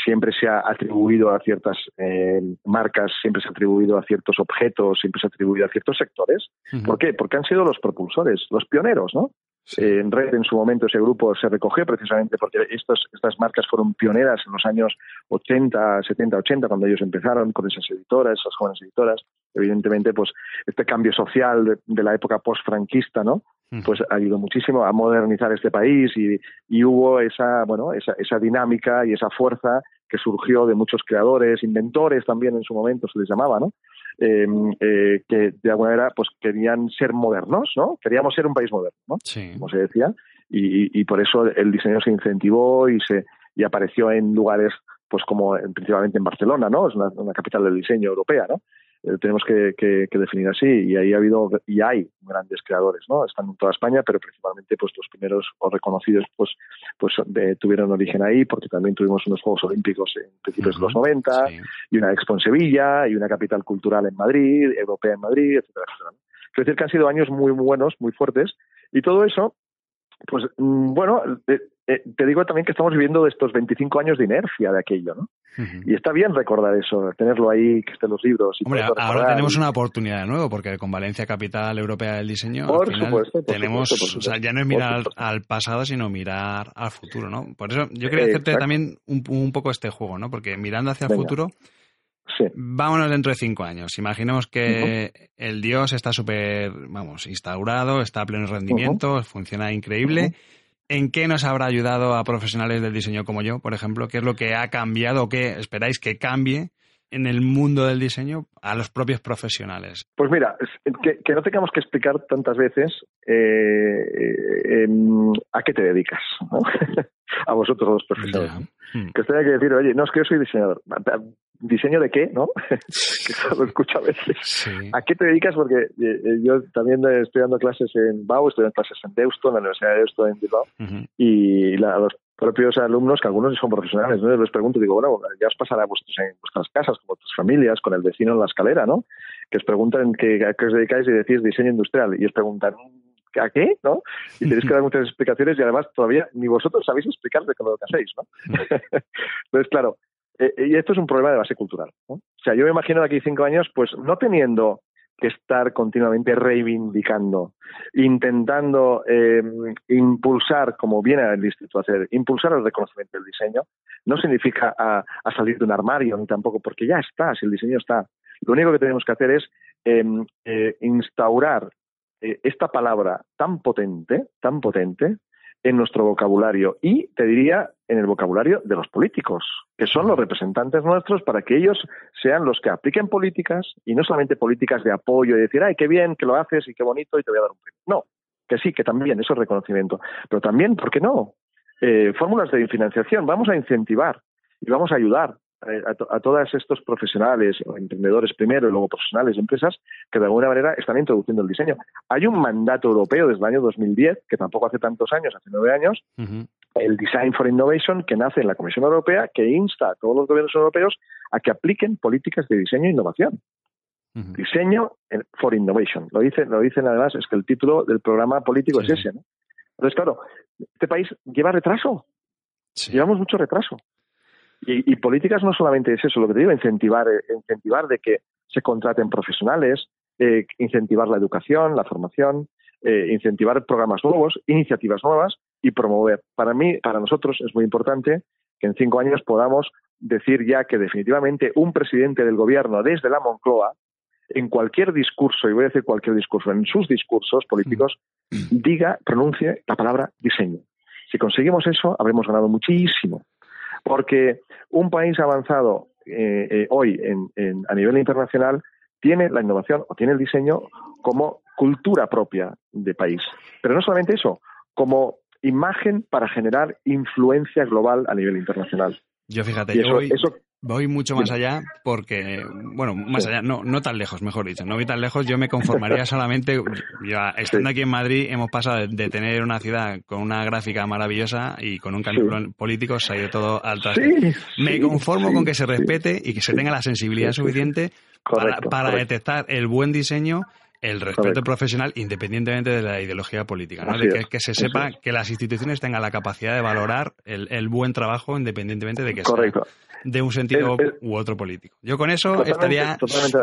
Speaker 3: siempre se ha atribuido a ciertas eh, marcas, siempre se ha atribuido a ciertos objetos, siempre se ha atribuido a ciertos sectores. ¿Por qué? Porque han sido los propulsores, los pioneros, ¿no? en Red, en su momento, ese grupo se recogió precisamente porque estos, estas marcas fueron pioneras en los años 80, 70, 80, cuando ellos empezaron con esas editoras, esas jóvenes editoras. Evidentemente, pues este cambio social de, la época post-franquista, ¿no? Pues ayudado muchísimo a modernizar este país y, y hubo esa, bueno, esa, esa dinámica y esa fuerza que surgió de muchos creadores, inventores también en su momento se les llamaba, ¿no? Em, eh, que de alguna manera pues querían ser modernos, ¿no? Queríamos ser un país moderno, ¿no? Como se decía, y, por eso el diseño se incentivó y se y apareció en lugares pues como principalmente en Barcelona, ¿no? Es una capital del diseño europea, ¿no? Eh, tenemos que, definir así. Y ahí ha habido y hay grandes creadores no están en toda España pero principalmente pues los primeros o reconocidos pues pues tuvieron origen ahí porque también tuvimos unos Juegos Olímpicos en principios de los 90 y una Expo en Sevilla y una capital cultural en Madrid europea en Madrid etcétera etcétera quiero decir que han sido años muy, muy buenos muy fuertes y todo eso pues mm, bueno, eh, te digo también que estamos viviendo estos 25 años de inercia de aquello, ¿no? Y está bien recordar eso, tenerlo ahí, que estén los libros.
Speaker 2: Hombre, ahora tenemos una oportunidad de nuevo, porque con Valencia Capital Europea del Diseño,
Speaker 3: por supuesto,
Speaker 2: tenemos, o sea, ya no es mirar al pasado, sino mirar al futuro, ¿no? Por eso yo quería hacerte también un, un, poco este juego, ¿no? Porque mirando hacia el futuro, Vámonos dentro de cinco años. Imaginemos que el Dios está súper, vamos, instaurado, está a pleno rendimiento, funciona increíble. ¿En qué nos habrá ayudado a profesionales del diseño como yo, por ejemplo? ¿Qué es lo que ha cambiado o qué esperáis que cambie en el mundo del diseño a los propios profesionales?
Speaker 3: Pues mira, que, no tengamos que explicar tantas veces eh, a qué te dedicas, a vosotros los profesionales. Hmm. Que os tenga que decir, oye, no, es que yo soy diseñador. ¿Diseño de qué? ¿No? que eso lo escucho a veces. ¿A qué te dedicas? Porque eh, eh, yo también estoy dando clases en BAU, estoy dando clases en Deusto, en la Universidad de Deusto en Bilbao, y a los propios alumnos, que algunos son profesionales, ¿no? les pregunto, digo, bueno, ya os pasará a vuestros, en vuestras casas, con vuestras familias, con el vecino en la escalera, ¿no? Que os preguntan que, a qué os dedicáis y decís diseño industrial, y os preguntan, ¿a qué? ¿no? Y tenéis que dar muchas explicaciones y además todavía ni vosotros sabéis explicar de lo que hacéis, ¿no? Entonces, claro, eh, y esto es un problema de base cultural. ¿no? O sea, yo me imagino de aquí cinco años, pues no teniendo que estar continuamente reivindicando, intentando eh, impulsar, como viene el Instituto a hacer, impulsar el reconocimiento del diseño, no significa a, salir de un armario, ni tampoco, porque ya está, si el diseño está. Lo único que tenemos que hacer es em, eh, instaurar esta palabra tan potente, tan potente, en nuestro vocabulario y, te diría, en el vocabulario de los políticos, que son los representantes nuestros para que ellos sean los que apliquen políticas y no solamente políticas de apoyo y decir, ay, qué bien que lo haces y qué bonito y te voy a dar un premio. No, que sí, que también, eso es reconocimiento. Pero también, ¿por qué no? Eh, fórmulas de financiación, vamos a incentivar y vamos a ayudar a, todos estos profesionales o emprendedores primero y luego profesionales y empresas que de alguna manera están introduciendo el diseño. Hay un mandato europeo desde el año 2010, que tampoco hace tantos años, hace nueve años, el Design for Innovation, que nace en la Comisión Europea, que insta a todos los gobiernos europeos a que apliquen políticas de diseño e innovación. Diseño for Innovation. Lo dicen, lo dicen además, es que el título del programa político es ese. ¿no? Entonces, claro, este país lleva retraso. Llevamos mucho retraso. Y, políticas no solamente es eso, lo que te digo, incentivar, eh, incentivar de que se contraten profesionales, eh, incentivar la educación, la formación, eh, incentivar programas nuevos, iniciativas nuevas y promover. Para mí, para nosotros es muy importante que en cinco años podamos decir ya que definitivamente un presidente del gobierno desde la Moncloa, en cualquier discurso, y voy a decir cualquier discurso, en sus discursos políticos, mm. diga, pronuncie la palabra diseño. Si conseguimos eso, habremos ganado muchísimo. Porque un país avanzado eh, eh, hoy a nivel internacional tiene la innovación o tiene el diseño como cultura propia de país. Pero no solamente eso, como imagen para generar influencia global a nivel internacional.
Speaker 2: Yo fíjate, yo voy, mucho más allá porque, bueno, más allá, no, no tan lejos, mejor dicho, no voy tan lejos, yo me conformaría solamente, estando aquí en Madrid, hemos pasado de, tener una ciudad con una gráfica maravillosa y con un cambio político, se ha ido todo al traste. me conformo con que se respete y que se tenga la sensibilidad suficiente para, detectar el buen diseño el respeto profesional independientemente de la ideología política, ¿no? de que, se sepa que las instituciones tengan la capacidad de valorar el, buen trabajo independientemente de que sea de un sentido u otro político. Yo con eso estaría
Speaker 3: totalmente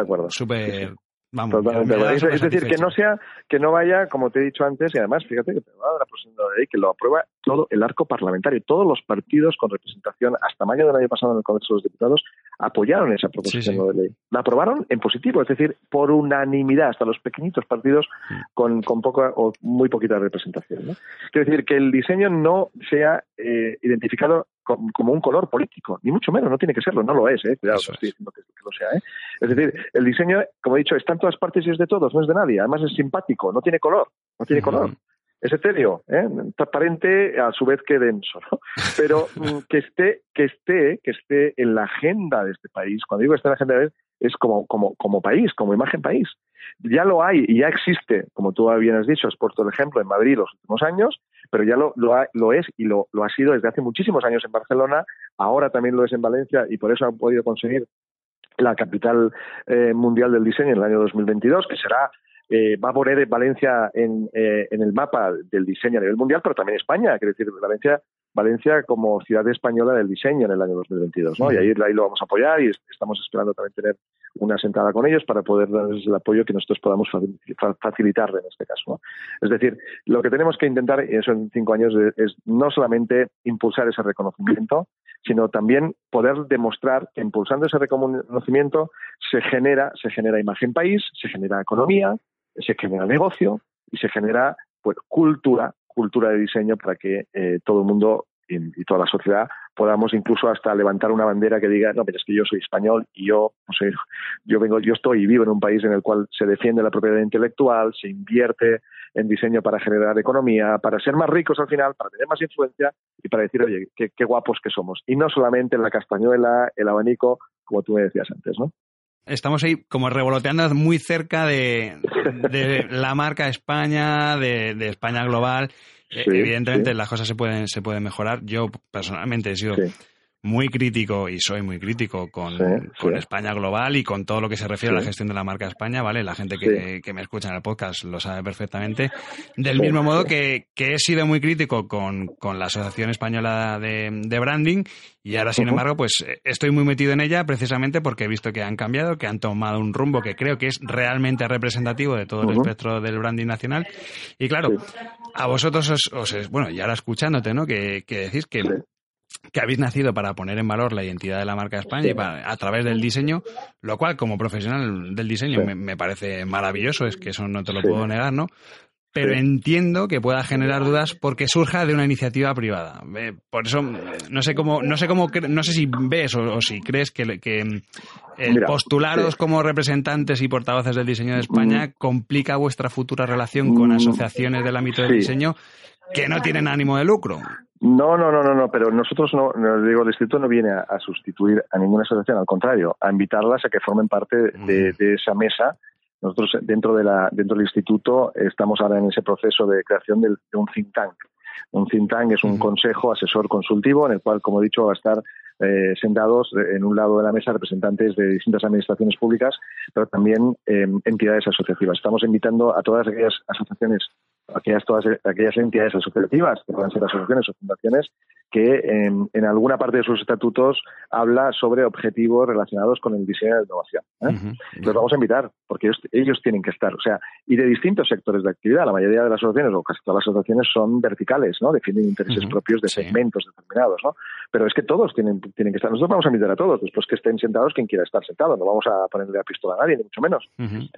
Speaker 3: es, decir, que no sea, que no vaya, como te he dicho antes, y además, fíjate que la de ley que lo aprueba todo el arco parlamentario. Todos los partidos con representación hasta mayo del año pasado en el Congreso de los Diputados apoyaron esa proposición de ley. La aprobaron en positivo, es decir, por unanimidad, hasta los pequeñitos partidos con, con poca o muy poquita representación. ¿no? Quiero decir que el diseño no sea eh, identificado como un color político, ni mucho menos, no tiene que serlo, no lo es, ¿eh? cuidado, estoy diciendo que, lo sea. ¿eh? Es decir, el diseño, como he dicho, está en todas partes y es de todos, no es de nadie, además es simpático, no tiene color, no tiene color. Es etéreo, ¿eh? transparente a su vez que denso, ¿no? pero mm, que esté, que esté, que esté en la agenda de este país. Cuando digo que esté en la agenda de es como, como, como país, como imagen país. Ya lo hay y ya existe, como tú bien has dicho, has puesto el ejemplo en Madrid los últimos años, pero ya lo, lo, es y lo, lo ha sido desde hace muchísimos años en Barcelona, ahora también lo es en Valencia y por eso han podido conseguir la capital eh, mundial del diseño en el año 2022, que será eh, va a poner Valencia en, eh, en, el mapa del diseño a nivel mundial, pero también España, quiere decir, Valencia, Valencia como ciudad española del diseño en el año 2022, ¿no? Y ahí, ahí lo vamos a apoyar y estamos esperando también tener una sentada con ellos para poder darles el apoyo que nosotros podamos facilitarle en este caso. ¿no? Es decir, lo que tenemos que intentar, y eso en cinco años, es no solamente impulsar ese reconocimiento, sino también poder demostrar que impulsando ese reconocimiento se genera, se genera imagen país, se genera economía, se genera negocio y se genera pues, cultura, cultura de diseño para que eh, todo el mundo y, toda la sociedad podamos incluso hasta levantar una bandera que diga no pero es que yo soy español y yo no sé yo vengo yo estoy y vivo en un país en el cual se defiende la propiedad intelectual se invierte en diseño para generar economía para ser más ricos al final para tener más influencia y para decir oye qué, qué guapos que somos y no solamente la castañuela el abanico como tú me decías antes no
Speaker 2: estamos ahí como revoloteando muy cerca de, la marca España, de, España global. Evidentemente las cosas se pueden, se pueden mejorar. Yo personalmente he sido muy crítico y soy muy crítico con, España Global y con todo lo que se refiere a la gestión de la marca España, ¿vale? La gente que, me escucha en el podcast lo sabe perfectamente. Del mismo modo que, he sido muy crítico con, la Asociación Española de, Branding y ahora, sin embargo, pues estoy muy metido en ella precisamente porque he visto que han cambiado, que han tomado un rumbo que creo que es realmente representativo de todo el espectro del branding nacional. Y claro, a vosotros os, bueno, y ahora escuchándote, ¿no? Que, que decís que que habéis nacido para poner en valor la identidad de la marca España y a través del diseño, lo cual como profesional del diseño me, parece maravilloso, es que eso no te lo puedo negar, ¿no? Pero entiendo que pueda generar dudas porque surja de una iniciativa privada. Por eso no sé cómo, no sé cómo, no sé si ves o, si crees que, que el postularos como representantes y portavoces del diseño de España complica vuestra futura relación con mm, asociaciones del ámbito del diseño que no tienen ánimo de lucro.
Speaker 3: No, no, no, no, no, pero nosotros no, digo, el distrito no viene a, sustituir a ninguna asociación, al contrario, a invitarlas a que formen parte de, esa mesa. Nosotros dentro de la, dentro del instituto estamos ahora en ese proceso de creación de, un think tank. Un think tank es un consejo asesor consultivo en el cual, como he dicho, va a estar eh, sentados en un lado de la mesa representantes de distintas administraciones públicas, pero también eh, entidades asociativas. Estamos invitando a todas aquellas asociaciones aquellas, todas aquellas entidades asociativas, que puedan ser asociaciones o fundaciones, que en, alguna parte de sus estatutos habla sobre objetivos relacionados con el diseño de la innovación. ¿eh? Los vamos a invitar, porque ellos, tienen que estar, o sea, y de distintos sectores de actividad. La mayoría de las asociaciones, o casi todas las asociaciones, son verticales, ¿no? Definen intereses propios de segmentos determinados, ¿no? Pero es que todos tienen, tienen que estar. Nosotros vamos a invitar a todos, después que estén sentados quien quiera estar sentado. No vamos a ponerle la pistola a nadie, ni mucho menos.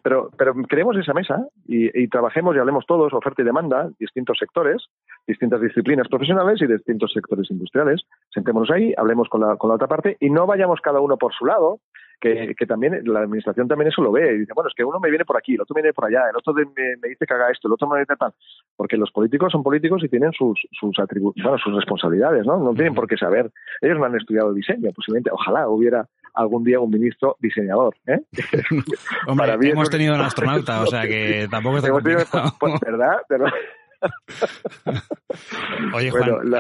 Speaker 3: Pero, pero creemos esa mesa y, y trabajemos y hablemos todos, oferta y demanda, distintos sectores, distintas disciplinas profesionales y distintos sectores industriales. Sentémonos ahí, hablemos con la, con la otra parte y no vayamos cada uno por su lado, que, que, también la administración también eso lo ve y dice, bueno, es que uno me viene por aquí, el otro me viene por allá, el otro me, me, dice que haga esto, el otro me dice tal, porque los políticos son políticos y tienen sus sus atributos, bueno, sus responsabilidades, ¿no? No tienen por qué saber, ellos no han estudiado diseño, posiblemente, ojalá hubiera algún día un ministro diseñador. ¿eh?
Speaker 2: Hombre, hemos tenido un astronauta, o sea que tampoco está
Speaker 3: pues, ¿Verdad? ¿verdad?
Speaker 2: Oye, Juan,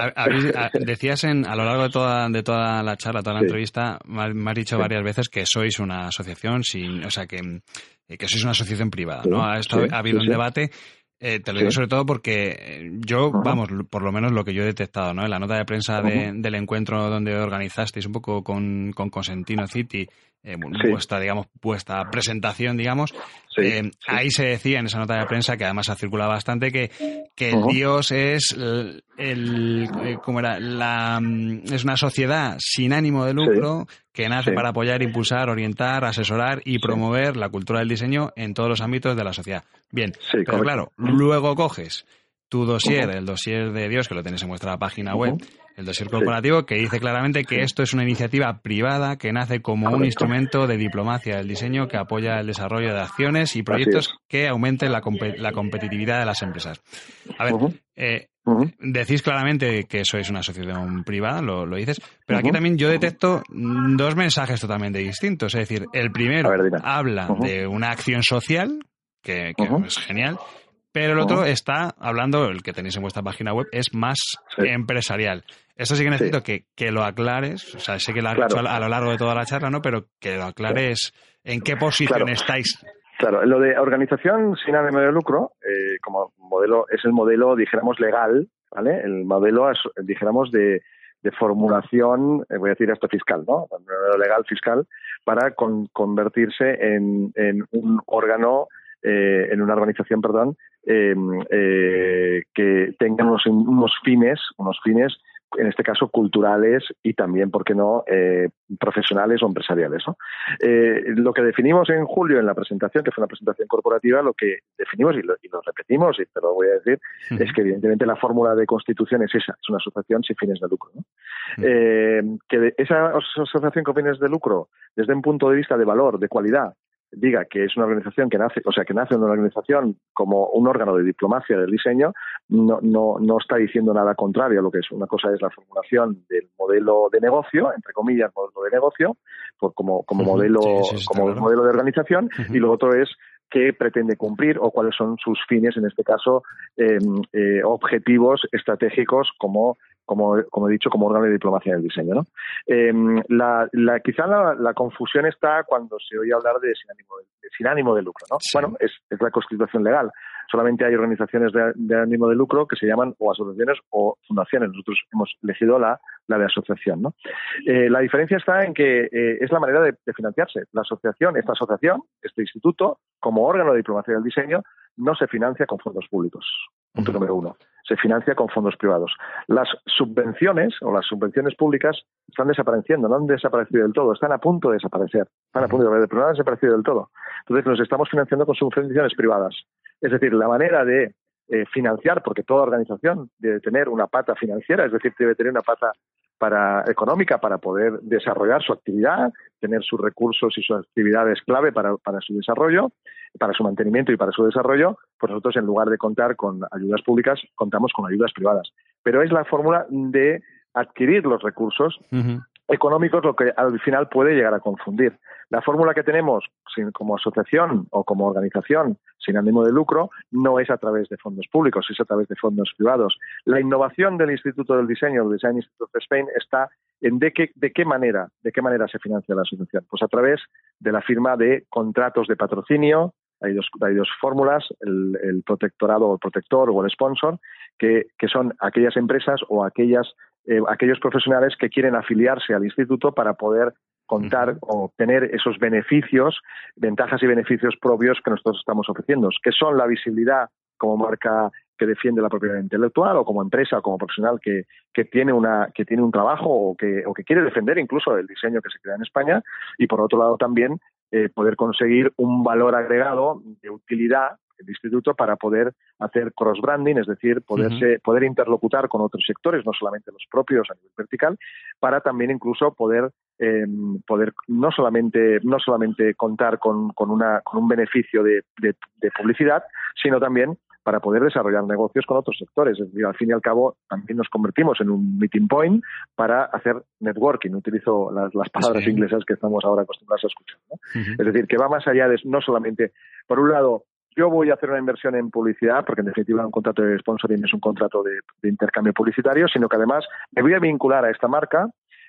Speaker 2: decías en, a lo largo de toda, de toda la charla, toda la entrevista, me has dicho varias veces que sois una asociación sin, o sea, que, que sois una asociación privada, ¿no? Ha, ha habido un debate eh, te lo digo sobre todo porque eh, yo, vamos, por lo menos lo que yo he detectado, ¿no? En la nota de prensa del encuentro donde organizasteis un poco con, con Consentino City, eh, vuestra, digamos, vuestra presentación, digamos, eh, ahí se decía en esa nota de prensa, que además ha circulado bastante, que, que Dios es el, el ¿cómo era? La, mm, es una sociedad sin ánimo de lucro que nace para apoyar, impulsar, orientar, asesorar y promover la cultura del diseño en todos los ámbitos de la sociedad. Bien, pero claro, luego coges tu dossier, el dossier de Dios, que lo tenéis en vuestra página web, el dossier corporativo, que dice claramente que esto es una iniciativa privada que nace como un instrumento de diplomacia del diseño que apoya el desarrollo de acciones y proyectos que aumenten la, competitividad de las empresas. A ver, eh, decís claramente que sois una asociación privada, lo, dices, pero aquí también yo detecto dos mensajes totalmente distintos. Es decir, el primero habla de una acción social, que, es genial, pero el otro está hablando, el que tenéis en vuestra página web, es más empresarial. Eso sí que necesito Que, que, lo aclares, o sea, sé que lo has dicho a, lo largo de toda la charla, ¿no? Pero que lo aclares en qué posición estáis.
Speaker 3: Claro, lo de organización sin ánimo de lucro, eh, como modelo, es el modelo, dijéramos, legal, ¿vale? El modelo, dijéramos, de, de formulación, eh, voy a decir esto fiscal, ¿no? El modelo legal fiscal, para convertirse en, en un órgano eh, en una organización, perdón, em, eh, que tenga unos, unos fines, unos fines en este caso culturales y también, ¿por qué no?, eh, profesionales o empresariales. ¿no? Eh, lo que definimos en julio en la presentación, que fue una presentación corporativa, lo que definimos y lo, y lo repetimos, y te lo voy a decir, es que evidentemente la fórmula de constitución es esa, es una asociación sin fines de lucro. ¿no? eh, que esa asociación con fines de lucro, desde un punto de vista de valor, de cualidad, diga que es una organización que nace, o sea, que nace una organización como un órgano de diplomacia del diseño, no, no, no está diciendo nada contrario a lo que es. Una cosa es la formulación del modelo de negocio, entre comillas, modelo de negocio, por, como, como modelo, como modelo de organización, y lo otro es qué pretende cumplir o cuáles son sus fines, en este caso, eh, eh, objetivos estratégicos como como, como he dicho, como órgano de diplomacia del diseño. ¿no? Eh, la, la, quizá la, la, confusión está cuando se oye hablar de sin ánimo de, sin ánimo de lucro. ¿no? Bueno, es, es, la constitución legal. Solamente hay organizaciones de, de, ánimo de lucro que se llaman o asociaciones o fundaciones. Nosotros hemos elegido la, la de asociación. ¿no? Eh, la diferencia está en que eh, es la manera de, de financiarse. La asociación, esta asociación, este instituto, como órgano de diplomacia del diseño, no se financia con fondos públicos. Punto número uno. Se financia con fondos privados. Las subvenciones o las subvenciones públicas están desapareciendo, no han desaparecido del todo, están a punto de desaparecer. Están a punto de desaparecer, pero no han desaparecido del todo. Entonces nos estamos financiando con subvenciones privadas. Es decir, la manera de eh, financiar, porque toda organización debe tener una pata financiera, es decir, debe tener una pata para, económica para poder desarrollar su actividad, tener sus recursos y sus actividades clave para, para su desarrollo, para su mantenimiento y para su desarrollo, pues nosotros en lugar de contar con ayudas públicas, contamos con ayudas privadas. Pero es la fórmula de adquirir los recursos económicos lo que al final puede llegar a confundir. La fórmula que tenemos como asociación o como organización sin ánimo de lucro no es a través de fondos públicos, es a través de fondos privados. La innovación del Instituto del Diseño, el Design Institute of Spain, está en de qué, de qué manera, de qué manera se financia la asociación. Pues a través de la firma de contratos de patrocinio, hay dos, hay dos fórmulas, el, el, protectorado o el protector o el sponsor, que, que son aquellas empresas o aquellas, eh, aquellos profesionales que quieren afiliarse al instituto para poder contar o obtener esos beneficios, ventajas y beneficios propios que nosotros estamos ofreciendo, que son la visibilidad como marca que defiende la propiedad intelectual o como empresa o como profesional que, que tiene una que tiene un trabajo o que, o que quiere defender incluso el diseño que se crea en España. Y por otro lado también eh, poder conseguir un valor agregado de utilidad del instituto para poder hacer cross branding, es decir, poderse, uh -huh. poder interlocutar con otros sectores, no solamente los propios a nivel vertical, para también incluso poder em, poder no solamente, no solamente contar con, con, una, con un beneficio de, de publicidad, sino también para poder desarrollar negocios con otros sectores. Es decir, al fin y al cabo, también nos convertimos en un meeting point para hacer networking. Utilizo las, palabras inglesas que estamos ahora acostumbrados a escuchar. Es decir, que va más allá de no solamente, por un lado, yo voy a hacer una inversión en publicidad, porque en definitiva un contrato de sponsoring es un contrato de, intercambio publicitario, sino que además me voy a vincular a esta marca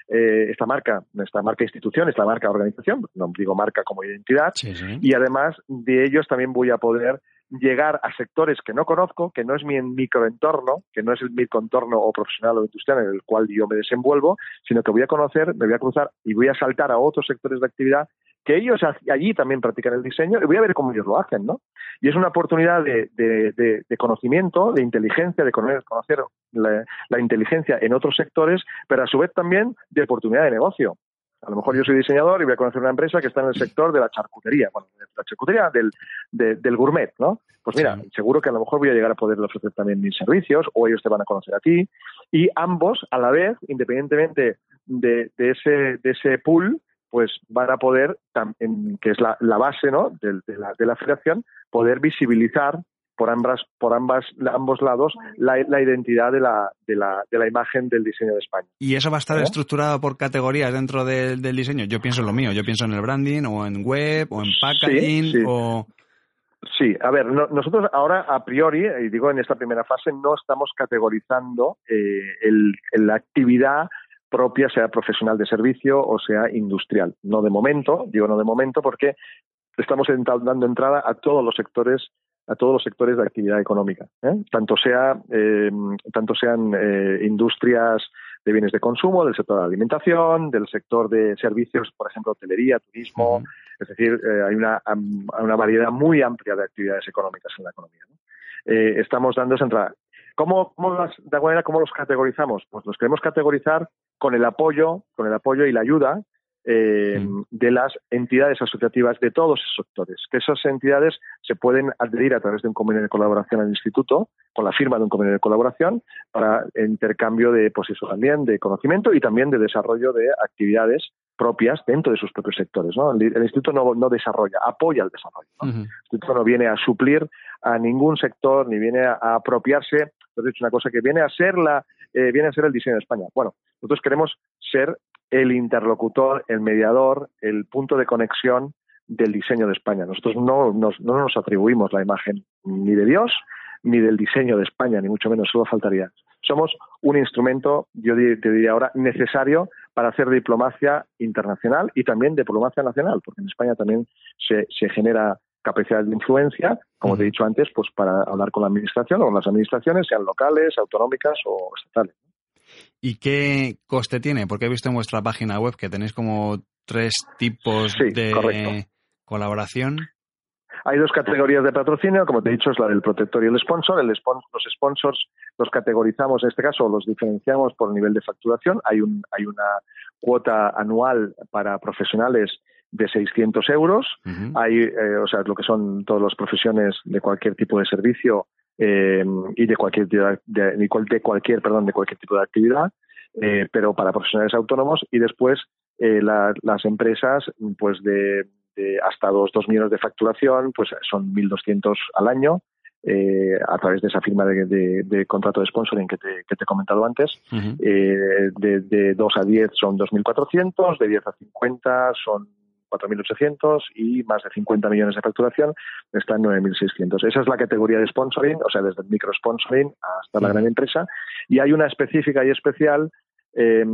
Speaker 3: eh, esta marca, esta marca institución, esta marca organización, no digo marca como identidad, y además de ellos también voy a poder llegar a sectores que no conozco, que no es mi microentorno, que no es el microentorno o profesional o industrial en el cual yo me desenvuelvo, sino que voy a conocer, me voy a cruzar y voy a saltar a otros sectores de actividad que ellos allí también practican el diseño y voy a ver cómo ellos lo hacen, ¿no? Y es una oportunidad de, de, conocimiento, de inteligencia, de conocer, conocer la, la, inteligencia en otros sectores, pero a su vez también de oportunidad de negocio. A lo mejor yo soy diseñador y voy a conocer una empresa que está en el sector de la charcutería, bueno, de la charcutería del, del gourmet, ¿no? Pues mira, seguro que a lo mejor voy a llegar a poder ofrecer también mis servicios o ellos te van a conocer a ti y ambos a la vez, independientemente de, de ese, de ese pool, pues van a poder, que es la, la base ¿no? de, de, la, de la federación, poder visibilizar por ambas, por ambas, ambos lados la, identidad de la, de, la, de la imagen del diseño de España.
Speaker 2: ¿Y eso va a estar ¿Eh? estructurado por categorías dentro del diseño? Yo pienso en lo mío, yo pienso en el branding o en web o en packaging
Speaker 3: sí,
Speaker 2: o...
Speaker 3: Sí, a ver, nosotros ahora a priori, y digo en esta primera fase, no estamos categorizando eh, el, la actividad propia, sea profesional de servicio o sea industrial. No de momento, digo no de momento porque estamos dando entrada a todos los sectores a todos los sectores de actividad económica, ¿eh? tanto sea eh, tanto sean eh, industrias de bienes de consumo, del sector de la alimentación, del sector de servicios, por ejemplo, hotelería, turismo, es decir, hay una, una variedad muy amplia de actividades económicas en la economía. estamos dando esa entrada. ¿Cómo, cómo las, de alguna manera, cómo los categorizamos? Pues los queremos categorizar con el apoyo, con el apoyo y la ayuda eh, de las entidades asociativas de todos esos sectores, que esas entidades se pueden adherir a través de un convenio de colaboración al instituto, con la firma de un convenio de colaboración, para intercambio de, pues eso también, de conocimiento y también de desarrollo de actividades propias dentro de sus propios sectores. El, instituto no, desarrolla, apoya el desarrollo. El instituto no viene a suplir a ningún sector ni viene a, apropiarse. Entonces, una cosa que viene a ser la, eh, viene a ser el diseño de España. Bueno, nosotros queremos ser el interlocutor, el mediador, el punto de conexión del diseño de España. Nosotros no nos, no nos atribuimos la imagen ni de Dios ni del diseño de España, ni mucho menos, solo faltaría. Somos un instrumento, yo te diría ahora, necesario para hacer diplomacia internacional y también diplomacia nacional, porque en España también se, se genera capacidad de influencia, como te he dicho antes, pues para hablar con la administración o con las administraciones, sean locales, autonómicas o estatales.
Speaker 2: ¿Y qué coste tiene? Porque he visto en vuestra página web que tenéis como tres tipos de colaboración.
Speaker 3: Hay dos categorías de patrocinio, como te he dicho, es la del protector y el sponsor. El los sponsors los categorizamos, en este caso, los diferenciamos por nivel de facturación. Hay, un, hay una cuota anual para profesionales de 600 euros. Hay, eh, o sea, lo que son todas las profesiones de cualquier tipo de servicio eh, y de cualquier de, de, cualquier perdón de cualquier tipo de actividad eh, pero para profesionales autónomos y después eh, las empresas pues de, hasta los dos millones de facturación pues son 1.200 al año eh, a través de esa firma de, de, contrato de sponsoring que te, que te he comentado antes. eh, de, de 2 a 10 son 2.400, de 10 a 50 son 4.800 y más de 50 millones de facturación está en 9.600. Esa es la categoría de sponsoring, o sea, desde el micro sponsoring hasta la gran empresa. Y hay una específica y especial eh,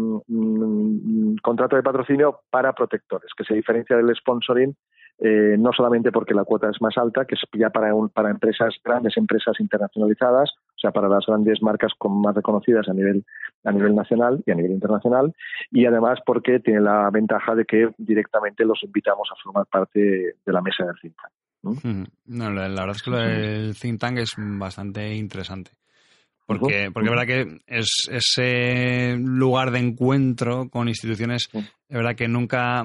Speaker 3: contrato de patrocinio para protectores, que se diferencia del sponsoring eh, no solamente porque la cuota es más alta, que es ya para, para empresas, grandes empresas internacionalizadas, o sea, para las grandes marcas con más reconocidas a nivel, a nivel nacional y a nivel internacional, y además porque tiene la ventaja de que directamente los invitamos a formar parte de la mesa del think tank.
Speaker 2: No, la, verdad es que el think tank es bastante interesante. Porque, porque es verdad que es ese lugar de encuentro con instituciones, es verdad que nunca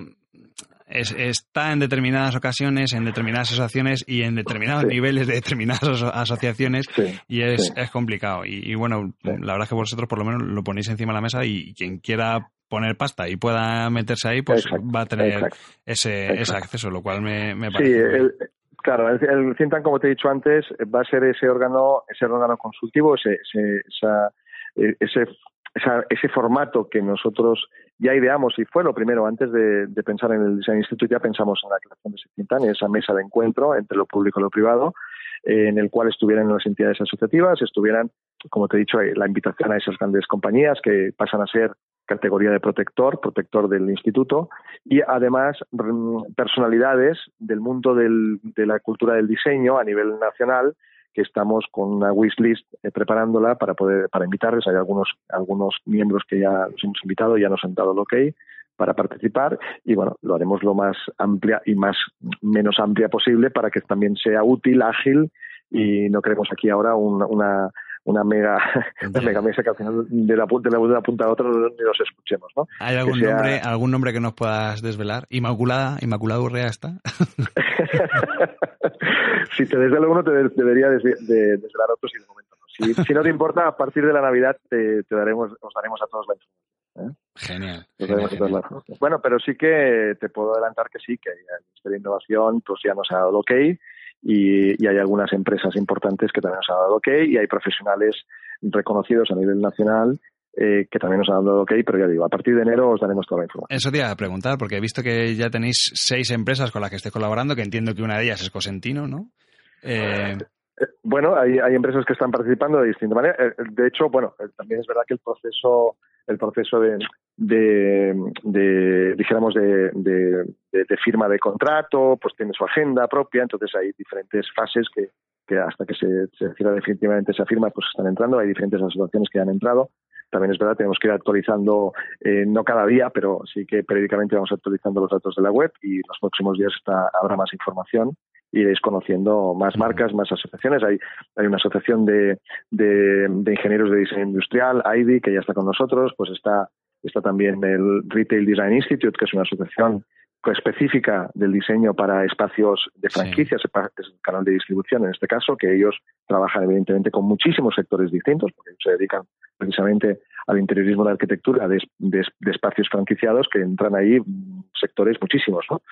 Speaker 2: está en determinadas ocasiones, en determinadas asociaciones y en determinados niveles de determinadas asociaciones y es, es complicado. Y, bueno, la verdad es que vosotros por lo menos lo ponéis encima de la mesa y quien quiera poner pasta y pueda meterse ahí, pues va a tener ese, ese acceso, lo cual me, me
Speaker 3: parece. Sí, claro, el, el como te he dicho antes, va a ser ese órgano, ese órgano consultivo, ese, ese, esa, e, ese, ese formato que nosotros ya ideamos y fue lo primero antes de, pensar en el Design Institute, ya pensamos en la creación de ese esa mesa de encuentro entre lo público y lo privado, eh, en el cual estuvieran las entidades asociativas, estuvieran, como te he dicho, la invitación a esas grandes compañías que pasan a ser categoría de protector, protector del instituto, y además mm, personalidades del mundo de la cultura del diseño a nivel nacional que estamos con una wishlist eh, preparándola para poder para invitarles. Hay algunos algunos miembros que ya los hemos invitado, ya nos han dado el ok para participar y bueno, lo haremos lo más amplia y más menos amplia posible para que también sea útil, ágil y no queremos aquí ahora una una mega, mega mesa que al final de la, de la, de la punta a otra ni los escuchemos, ¿no?
Speaker 2: ¿Hay algún, nombre, algún nombre que nos puedas desvelar? ¿Inmaculada? ¿Inmaculada Urrea está?
Speaker 3: si te desvelo uno, te debería desvelar otro, si de momento no. Si, si, no te importa, a partir de la Navidad te, daremos, os daremos a todos la información.
Speaker 2: ¿eh? Genial.
Speaker 3: Bueno, pero sí que te puedo adelantar que sí, que hay Ministerio de Innovación pues ya nos ha dado el ok y, hay algunas empresas importantes que también nos han dado ok y hay profesionales reconocidos a nivel nacional eh, que también nos han dado ok, pero ya digo, a partir de enero os daremos toda la información.
Speaker 2: Eso te iba a preguntar, porque he visto que ya tenéis seis empresas con las que esté colaborando, que entiendo que una de ellas es Cosentino, ¿no?
Speaker 3: Eh, eh, bueno, hay, hay empresas que están participando de distinta manera. De hecho, bueno, también es verdad que el proceso el proceso de, de, dijéramos, de, de, firma de contrato, pues tiene su agenda propia, entonces hay diferentes fases que, que hasta que se, se cierra definitivamente esa firma, pues están entrando, hay diferentes asociaciones que han entrado. También es verdad, tenemos que ir actualizando, eh, no cada día, pero sí que periódicamente vamos actualizando los datos de la web y los próximos días está, habrá más información. Iréis conociendo más marcas, más asociaciones. Hay, hay una asociación de, de, ingenieros de diseño industrial, IDI, que ya está con nosotros, pues está, está también el Retail Design Institute, que es una asociación específica del diseño para espacios de franquicias, es el canal de distribución en este caso, que ellos trabajan evidentemente con muchísimos sectores distintos, porque se dedican precisamente al interiorismo de arquitectura de, de, espacios franquiciados que entran ahí sectores muchísimos. ¿no?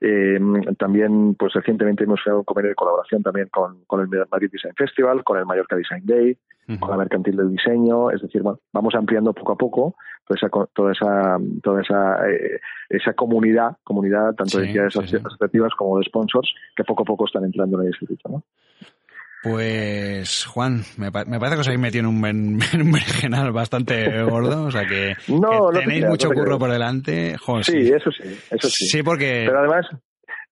Speaker 3: Eh, también, pues recientemente hemos hecho un convenio de colaboración también con, con el Madrid Design Festival, con el Mallorca Design Day, con la Mercantil del Diseño, es decir, bueno, vamos ampliando poco a poco toda esa, toda esa, toda esa, eh, esa comunidad, comunidad tanto de entidades asociativas como de sponsors, que poco a poco están entrando en el instituto, ¿no?
Speaker 2: Pues, Juan, me, parece que os habéis metido en un, en bastante gordo, o sea que, tenéis mucho curro por delante.
Speaker 3: sí, eso sí, eso sí.
Speaker 2: Sí, porque...
Speaker 3: Pero además,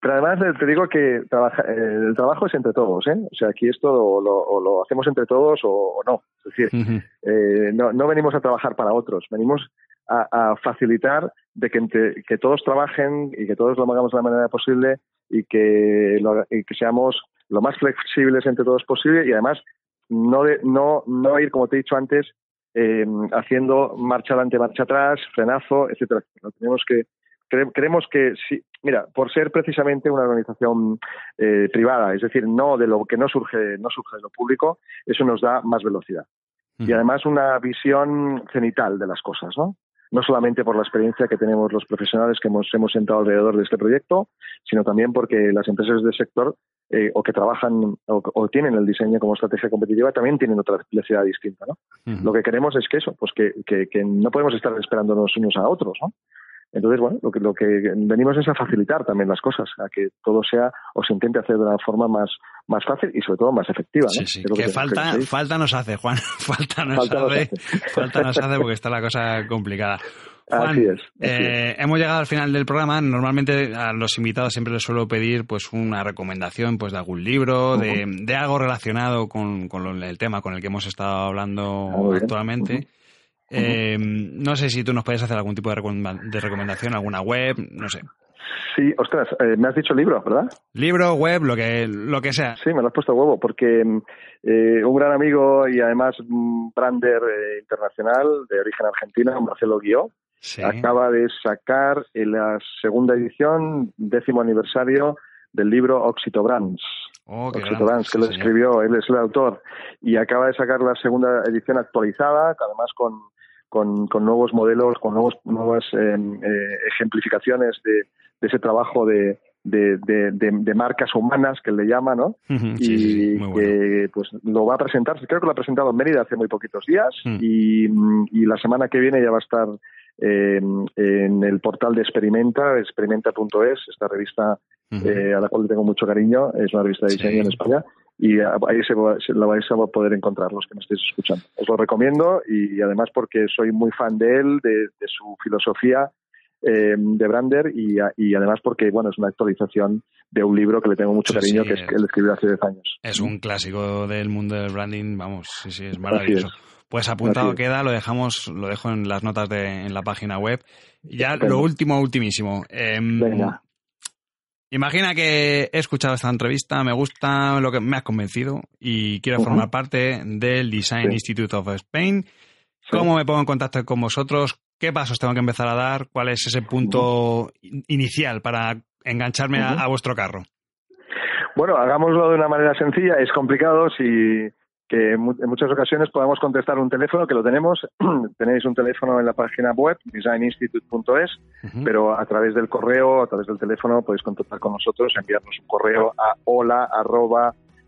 Speaker 3: pero además te digo que trabaja, el trabajo es entre todos, ¿eh? O sea, aquí esto lo, lo, hacemos entre todos o, no. Es decir, eh, no, no venimos a trabajar para otros, venimos a, facilitar de que, que todos trabajen y que todos lo hagamos de la manera posible y que, y que seamos lo más flexibles entre todos posible y además no, no, no ir, como te he dicho antes, em, haciendo marcha adelante, marcha atrás, frenazo, etcétera. tenemos que creemos que sí, mira, por ser precisamente una organización eh, privada, es decir, no de lo que no surge, no surge de lo público, eso nos da más velocidad. Y además una visión cenital de las cosas, ¿no? no solamente por la experiencia que tenemos los profesionales que hemos, hemos sentado alrededor de este proyecto, sino también porque las empresas del sector eh, o que trabajan o, tienen el diseño como estrategia competitiva también tienen otra necesidad distinta. ¿no? Lo que queremos es que eso, pues que, que, que no podemos estar esperándonos unos a otros. ¿no? Entonces, bueno, lo que, lo que venimos es a facilitar también las cosas, a que todo sea o se intente hacer de una forma más, más fácil y sobre todo más efectiva.
Speaker 2: Sí, sí. Que, falta, falta nos hace, Juan. falta nos hace, falta nos hace porque está la cosa complicada. Juan, así es, eh, hemos llegado al final del programa. Normalmente a los invitados siempre les suelo pedir pues una recomendación pues de algún libro, de, de, algo relacionado con, con, el tema con el que hemos estado hablando ah, actualmente. Eh, no sé si tú nos puedes hacer algún tipo de, recomendación, alguna web, no sé.
Speaker 3: Sí, ostras, eh, me has dicho libro, ¿verdad?
Speaker 2: Libro, web, lo que, lo que sea.
Speaker 3: Sí, me lo has puesto a huevo, porque eh, un gran amigo y además un brander eh, internacional de origen argentino, Marcelo Guió, acaba de sacar en la segunda edición, décimo aniversario, del libro Oxito Brands.
Speaker 2: Oh, que
Speaker 3: lo escribió, él es el autor, y acaba de sacar la segunda edición actualizada, además con con, con nuevos modelos, con nuevos, nuevas em, ejemplificaciones de, de ese trabajo de, de, de, marcas humanas que le llama, ¿no? y que pues lo va a presentar, creo que lo ha presentado en Mérida hace muy poquitos días mm. y, la semana que viene ya va a estar en el portal de Experimenta, experimenta.es, esta revista eh, a la cual le tengo mucho cariño, es una revista de diseño en España y ahí se, la vais a poder encontrar los que me estéis escuchando. Os lo recomiendo y además porque soy muy fan de él, de su filosofía eh, de Brander y, además porque bueno es una actualización de un libro que le tengo mucho cariño que es que él escribió hace 10 años.
Speaker 2: Es un clásico del mundo del branding, vamos, sí, sí, es maravilloso. Pues apuntado queda, lo dejamos, lo dejo en las notas de en la página web. Ya lo último, ultimísimo. Em, imagina que he escuchado esta entrevista, me gusta lo que me has convencido y quiero formar parte del Design Institute of Spain. ¿Cómo me pongo en contacto con vosotros? ¿Qué pasos tengo que empezar a dar? ¿Cuál es ese punto inicial para engancharme a, vuestro carro?
Speaker 3: Bueno, hagámoslo de una manera sencilla. Es complicado si que en muchas ocasiones podamos contestar un teléfono, que lo tenemos. Tenéis un teléfono en la página web, designinstitute.es, pero a través del correo, a través del teléfono, podéis contactar con nosotros, enviarnos un correo a hola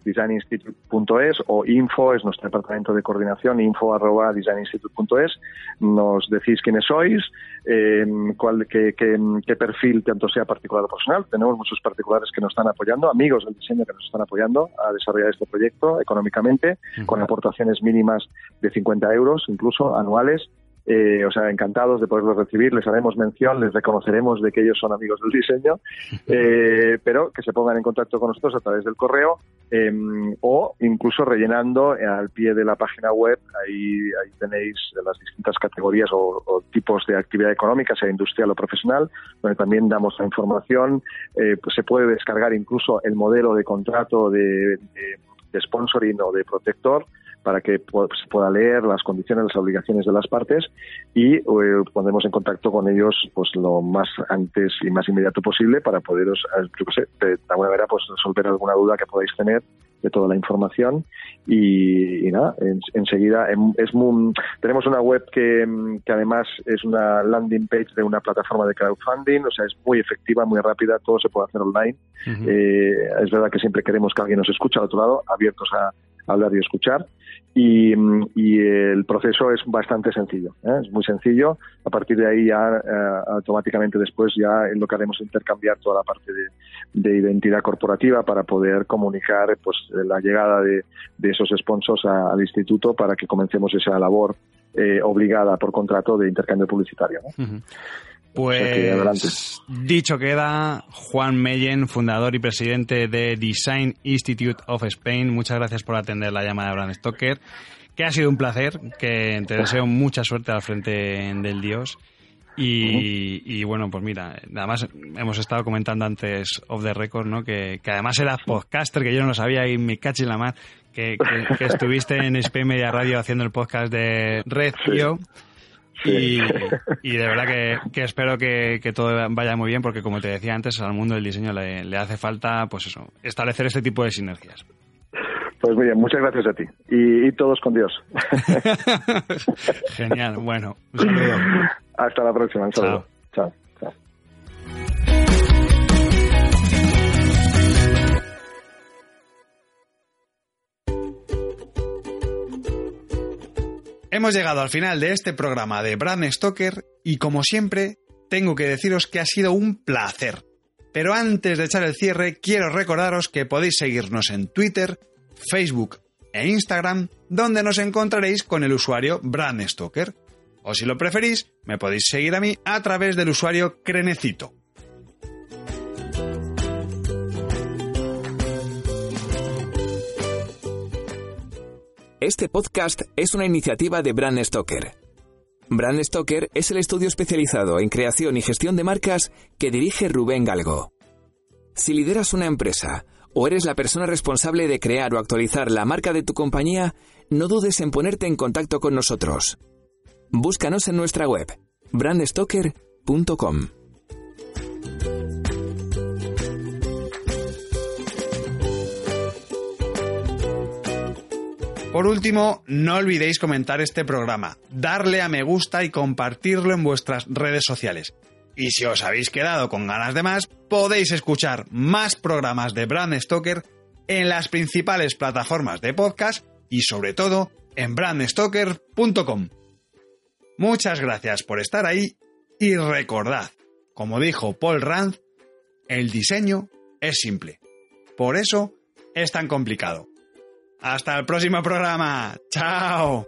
Speaker 3: designinstitute.es o info es nuestro departamento de coordinación, info arroba designinstitute.es. Nos decís quiénes sois, eh, cuál, qué, qué, perfil, tanto sea particular o personal. Tenemos muchos particulares que nos están apoyando, amigos del diseño que nos están apoyando a desarrollar este proyecto económicamente, con aportaciones mínimas de 50 euros, incluso anuales. Eh, o sea, encantados de poderlos recibir, les haremos mención, les reconoceremos de que ellos son amigos del diseño, eh, pero que se pongan en contacto con nosotros a través del correo em, o incluso rellenando al pie de la página web, ahí, ahí tenéis las distintas categorías o, tipos de actividad económica, sea industrial o profesional, donde también damos la información, eh, pues se puede descargar incluso el modelo de contrato de, de, de sponsoring o de protector, para que se pueda leer las condiciones, las obligaciones de las partes y eh, pondremos en contacto con ellos pues lo más antes y más inmediato posible para poderos, eh, yo sé, de, alguna manera pues resolver alguna duda que podáis tener de toda la información y, nada, enseguida em, es tenemos una web que, que, además es una landing page de una plataforma de crowdfunding, o sea, es muy efectiva, muy rápida, todo se puede hacer online. eh, es verdad que siempre queremos que alguien nos escuche al otro lado, abiertos a, hablar y escuchar. Y, el proceso es bastante sencillo, ¿eh? es muy sencillo. A partir de ahí ya eh, automáticamente después ya lo que haremos es intercambiar toda la parte de, identidad corporativa para poder comunicar pues la llegada de, esos sponsors al instituto para que comencemos esa labor eh, obligada por contrato de intercambio publicitario.
Speaker 2: Pues dicho queda, Juan Meyen, fundador y presidente de Design Institute of Spain, muchas gracias por atender la llamada de Brand Stoker, que ha sido un placer, que te deseo mucha suerte al frente del Dios. Y, bueno, pues mira, además hemos estado comentando antes off the record, ¿no? Que, además eras podcaster, que yo no lo sabía y me caché la mar, que, estuviste en Spain Media Radio haciendo el podcast de Red y, de verdad que, espero que, todo vaya muy bien porque, como te decía antes, al mundo del diseño le, hace falta, pues eso, establecer este tipo de sinergias.
Speaker 3: Pues muy bien, muchas gracias a ti. Y, todos con Dios.
Speaker 2: Genial, bueno, un saludo.
Speaker 3: Hasta la próxima, un saludo. Chao.
Speaker 2: Hemos llegado al final de este programa de Brand Stoker y como siempre tengo que deciros que ha sido un placer. Pero antes de echar el cierre quiero recordaros que podéis seguirnos en Twitter, Facebook e Instagram donde nos encontraréis con el usuario Brand Stoker. O si lo preferís, me podéis seguir a mí a través del usuario Crenecito.
Speaker 1: Este podcast es una iniciativa de Brand Stoker. Brand Stoker es el estudio especializado en creación y gestión de marcas que dirige Rubén Galgo. Si lideras una empresa o eres la persona responsable de crear o actualizar la marca de tu compañía, no dudes en ponerte en contacto con nosotros. Búscanos en nuestra web, brandstoker.com.
Speaker 2: Por último, no olvidéis comentar este programa, darle a me gusta y compartirlo en vuestras redes sociales. Y si os habéis quedado con ganas de más, podéis escuchar más programas de Brand Stoker en las principales plataformas de podcast y sobre todo en brandstoker.com. Muchas gracias por estar ahí y recordad, como dijo Paul Rand, el diseño es simple. Por eso es tan complicado. Hasta el próximo programa. Chao.